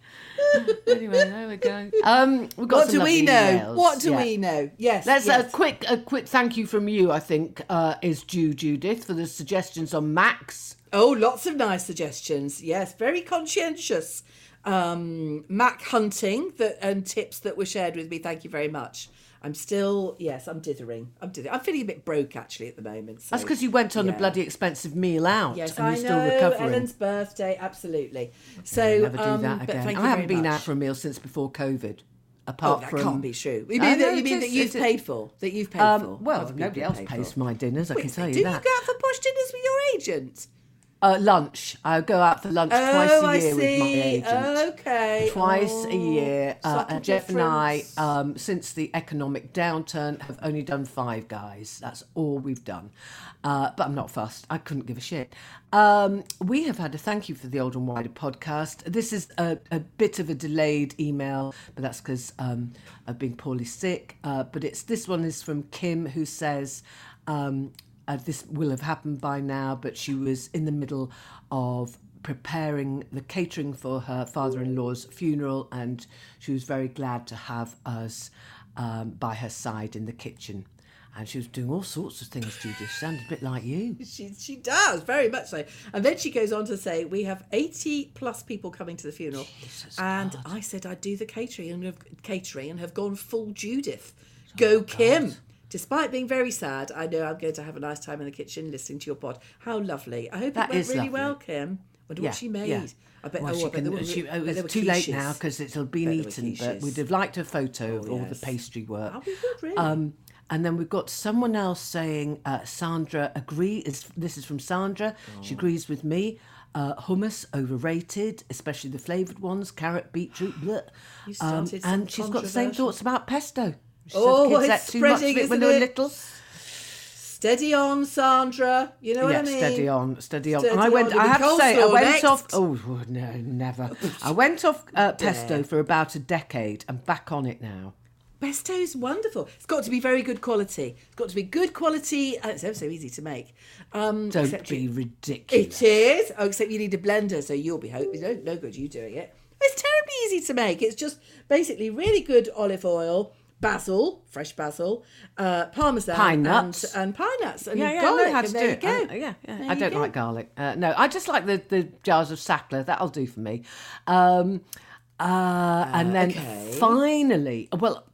S2: anyway, there we go. Um, we've got
S1: What do we know?
S2: emails.
S1: What do
S2: Yeah.
S1: we know? Yes.
S2: Let's
S1: yes.
S2: a quick a quick thank you from you. I think uh, is due Judith for the suggestions on Max.
S1: Oh, lots of nice suggestions. Yes, very conscientious. Um, Mac hunting that and tips that were shared with me. Thank you very much. I'm still yes, I'm dithering. I'm dithering. I'm feeling a bit broke actually at the moment. So.
S2: That's because you went on
S1: yeah.
S2: a bloody expensive meal out
S1: Yes,
S2: and
S1: I
S2: you're still
S1: know.
S2: recovering.
S1: Ellen's birthday, absolutely. So
S2: Never do
S1: um,
S2: that again.
S1: thank
S2: I haven't been
S1: much.
S2: out for a meal since before COVID.
S1: Oh,
S2: Apart
S1: that
S2: from
S1: can't be true. You
S2: I
S1: mean,
S2: know
S1: that, you mean
S2: is,
S1: that you've paid for? That you've paid
S2: Um,
S1: for?
S2: well, nobody else pays
S1: for.
S2: my dinners. I
S1: Wait,
S2: can tell
S1: do
S2: you that.
S1: you go out for posh dinners with your agent?
S2: Uh, lunch. I go out for lunch twice
S1: oh,
S2: a
S1: I
S2: year with my agent.
S1: Okay.
S2: Twice
S1: Oh,
S2: a year. Uh, and Jeff and I, um, since the economic downturn, have only done five guys. That's all we've done. Uh, but I'm not fussed. I couldn't give a shit. Um, we have had a thank you for the Old and Wider podcast. This is a, a bit of a delayed email, but that's because um, I've been poorly sick. Uh, but it's this one is from Kim, who says. Um, uh, this will have happened by now, but she was in the middle of preparing the catering for her father in law's funeral, and she was very glad to have us um, by her side in the kitchen. And she was doing all sorts of things, Judith. Sounded a bit like you.
S1: She, she does, very much so. And then she goes on to say, We have 80 plus people coming to the funeral. and I said I'd do the catering and have, catering and have gone full Judith. Go, Kim. Despite being very sad, I know I'm going to have a nice time in the kitchen listening to your pod. How lovely. I hope
S2: That
S1: it went really
S2: lovely.
S1: well, Kim. Wonder what she made.
S2: yeah.
S1: I bet,
S2: Well,
S1: oh,
S2: she
S1: I bet
S2: can-
S1: were,
S2: she-
S1: bet
S2: it
S1: there
S2: was too late now because it'll be
S1: Bet there were
S2: eaten, but we'd have liked a photo of
S1: Oh,
S2: all the pastry work.
S1: That'd really.
S2: Um, and then we've got someone else saying uh, Sandra agree. Is this is from Sandra? She
S1: Oh.
S2: agrees with me. Uh, hummus overrated, especially the flavoured ones, carrot, beetroot. Bleh. Um, and she's got the same thoughts about pesto. She
S1: Oh, it's
S2: ate too much of
S1: spreading,
S2: it when they were little.
S1: Steady on, Sandra. You know
S2: yeah,
S1: what I mean?
S2: steady on, steady on.
S1: Steady
S2: I went.
S1: on.
S2: I have to say, I went
S1: next.
S2: off. Oh no, never. I went off uh, pesto for about a decade. I'm back on it now.
S1: Pesto's wonderful. It's got to be very good quality. It's got to be good quality. And it's ever so easy to make. Um,
S2: Don't be
S1: you-
S2: ridiculous.
S1: It is. Oh, except you need a blender, so you'll be hoping. No, no good you doing it. It's terribly easy to make. It's just basically really good olive oil, basil, fresh basil, uh, parmesan,
S2: Pine nuts.
S1: and, and pine nuts, and
S2: Yeah, yeah,
S1: garlic.
S2: I know how to do it. I-
S1: go.
S2: yeah, yeah. I don't
S1: go.
S2: like garlic. Uh, no, I just like the, the jars of Sacla. That'll do for me. Um, uh, and then
S1: okay.
S2: finally, well,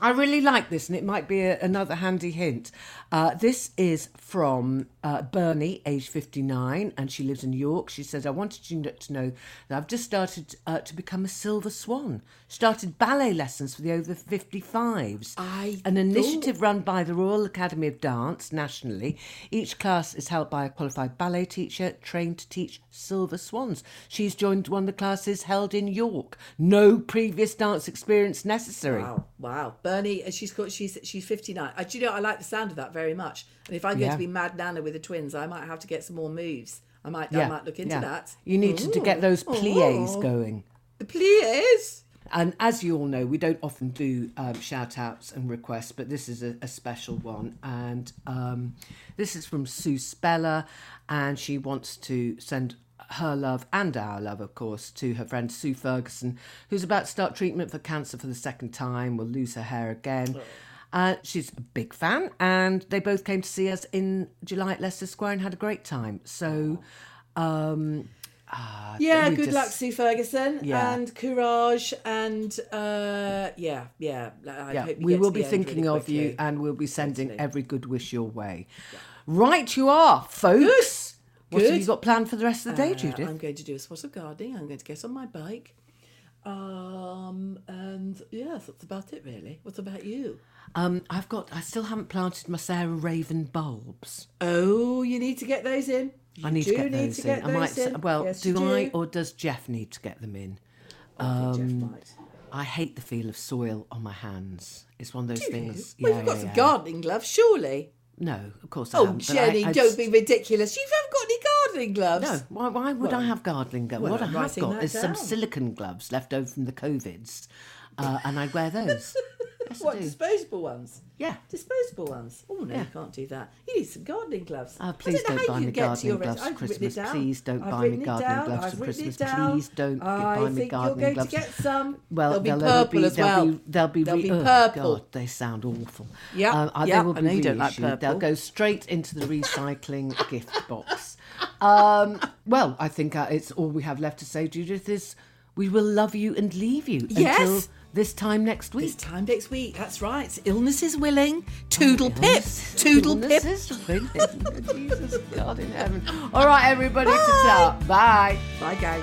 S2: I really like this, and it might be a, another handy hint. Uh, this is from uh, Bernie, age 59, and she lives in York. She says, I wanted you to know that I've just started uh, to become a silver swan. Started ballet lessons for the over 55s.
S1: I
S2: An initiative run by the Royal Academy of Dance nationally. Each class is held by a qualified ballet teacher trained to teach silver swans. She's joined one of the classes held in York. No previous dance experience necessary.
S1: Wow, wow. Bernie, uh, she's got, she's she's fifty nine. Uh, do you know I like the sound of that very much. And if I'm going
S2: Yeah.
S1: to be Mad Nana with the twins, I might have to get some more moves. I might I might look into
S2: yeah.
S1: that.
S2: You need to, to get those plies
S1: Ooh.
S2: going.
S1: The please.
S2: And as you all know, we don't often do um, shout outs and requests, but this is a, a special one. And um, this is from Sue Speller, and she wants to send her love and our love, of course, to her friend Sue Ferguson, who's about to start treatment for cancer for the second time, will lose her hair again. Uh, she's a big fan, and they both came to see us in July at Leicester Square and had a great time. So, um, ah,
S1: Yeah, good
S2: just-
S1: luck, Sue Ferguson,
S2: Yeah.
S1: and courage, and uh, yeah, yeah. I
S2: yeah,
S1: hope you
S2: we will
S1: to
S2: be thinking
S1: really
S2: of you and we'll be sending
S1: Totally.
S2: every good wish your way. Right, you are, folks. What have you got planned for the rest of the day,
S1: Uh,
S2: Judith?
S1: I'm going to do a spot of gardening. I'm going to get on my bike. Um, and yes, that's about it, really. What about you?
S2: Um, I've got. I still haven't planted my Sarah Raven bulbs.
S1: Oh, you need to get those in. You
S2: I need to
S1: do
S2: get
S1: need
S2: those
S1: to
S2: in.
S1: get
S2: I might.
S1: in.
S2: Well,
S1: Yes,
S2: do,
S1: you
S2: I or does Jeff need to get them in?
S1: I think Jeff
S2: um,
S1: might.
S2: I hate the feel of soil on my hands. It's one of those
S1: Do you?
S2: things.
S1: Well,
S2: yeah,
S1: you've got
S2: yeah,
S1: some
S2: yeah.
S1: gardening gloves, surely.
S2: No, of course I
S1: Oh,
S2: haven't. but I-
S1: Jenny,
S2: I
S1: don't
S2: just-
S1: be ridiculous. You haven't got any gardening gloves.
S2: No, why, why would I have gardening gloves?
S1: well,
S2: what I
S1: I'm
S2: have
S1: writing
S2: got is some
S1: down.
S2: silicon gloves left over from the COVIDs, uh, and I'd wear those. Yes, I
S1: what
S2: do.
S1: disposable ones?
S2: Yeah.
S1: Disposable ones. Oh no,
S2: Yeah.
S1: you can't do that. You need some gardening gloves.
S2: Oh,
S1: I
S2: please
S1: don't,
S2: don't
S1: how
S2: buy
S1: you
S2: me
S1: get to
S2: gardening
S1: your
S2: gloves
S1: rest-
S2: for
S1: I've written
S2: Christmas.
S1: it down.
S2: Please don't
S1: I've
S2: buy me
S1: written it
S2: gardening
S1: down.
S2: gloves
S1: I've
S2: for
S1: written it
S2: Christmas.
S1: down.
S2: Please don't
S1: I
S2: buy me
S1: think
S2: gardening
S1: you're going
S2: gloves.
S1: to get some.
S2: Well,
S1: they'll be
S2: they'll
S1: purple
S2: be,
S1: as
S2: they'll
S1: well.
S2: Be, they'll be,
S1: They'll
S2: re-
S1: be
S2: oh,
S1: purple.
S2: God, they sound awful.
S1: Yeah,
S2: uh,
S1: yeah,
S2: they will
S1: I
S2: be
S1: know you don't like
S2: reissued. They'll
S1: purple.
S2: go straight into the recycling gift box. Um, well, I think uh, it's all we have left to say, Judith, is we will love you and leave you
S1: Yes.
S2: until this time next week.
S1: This time next week. That's right. Illness is willing. Toodle oh, pip.
S2: Illness-
S1: Toodle pip.
S2: is willing. Jesus God in heaven. All right, everybody. Bye.
S1: Bye, gang.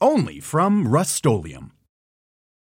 S3: Only from Rust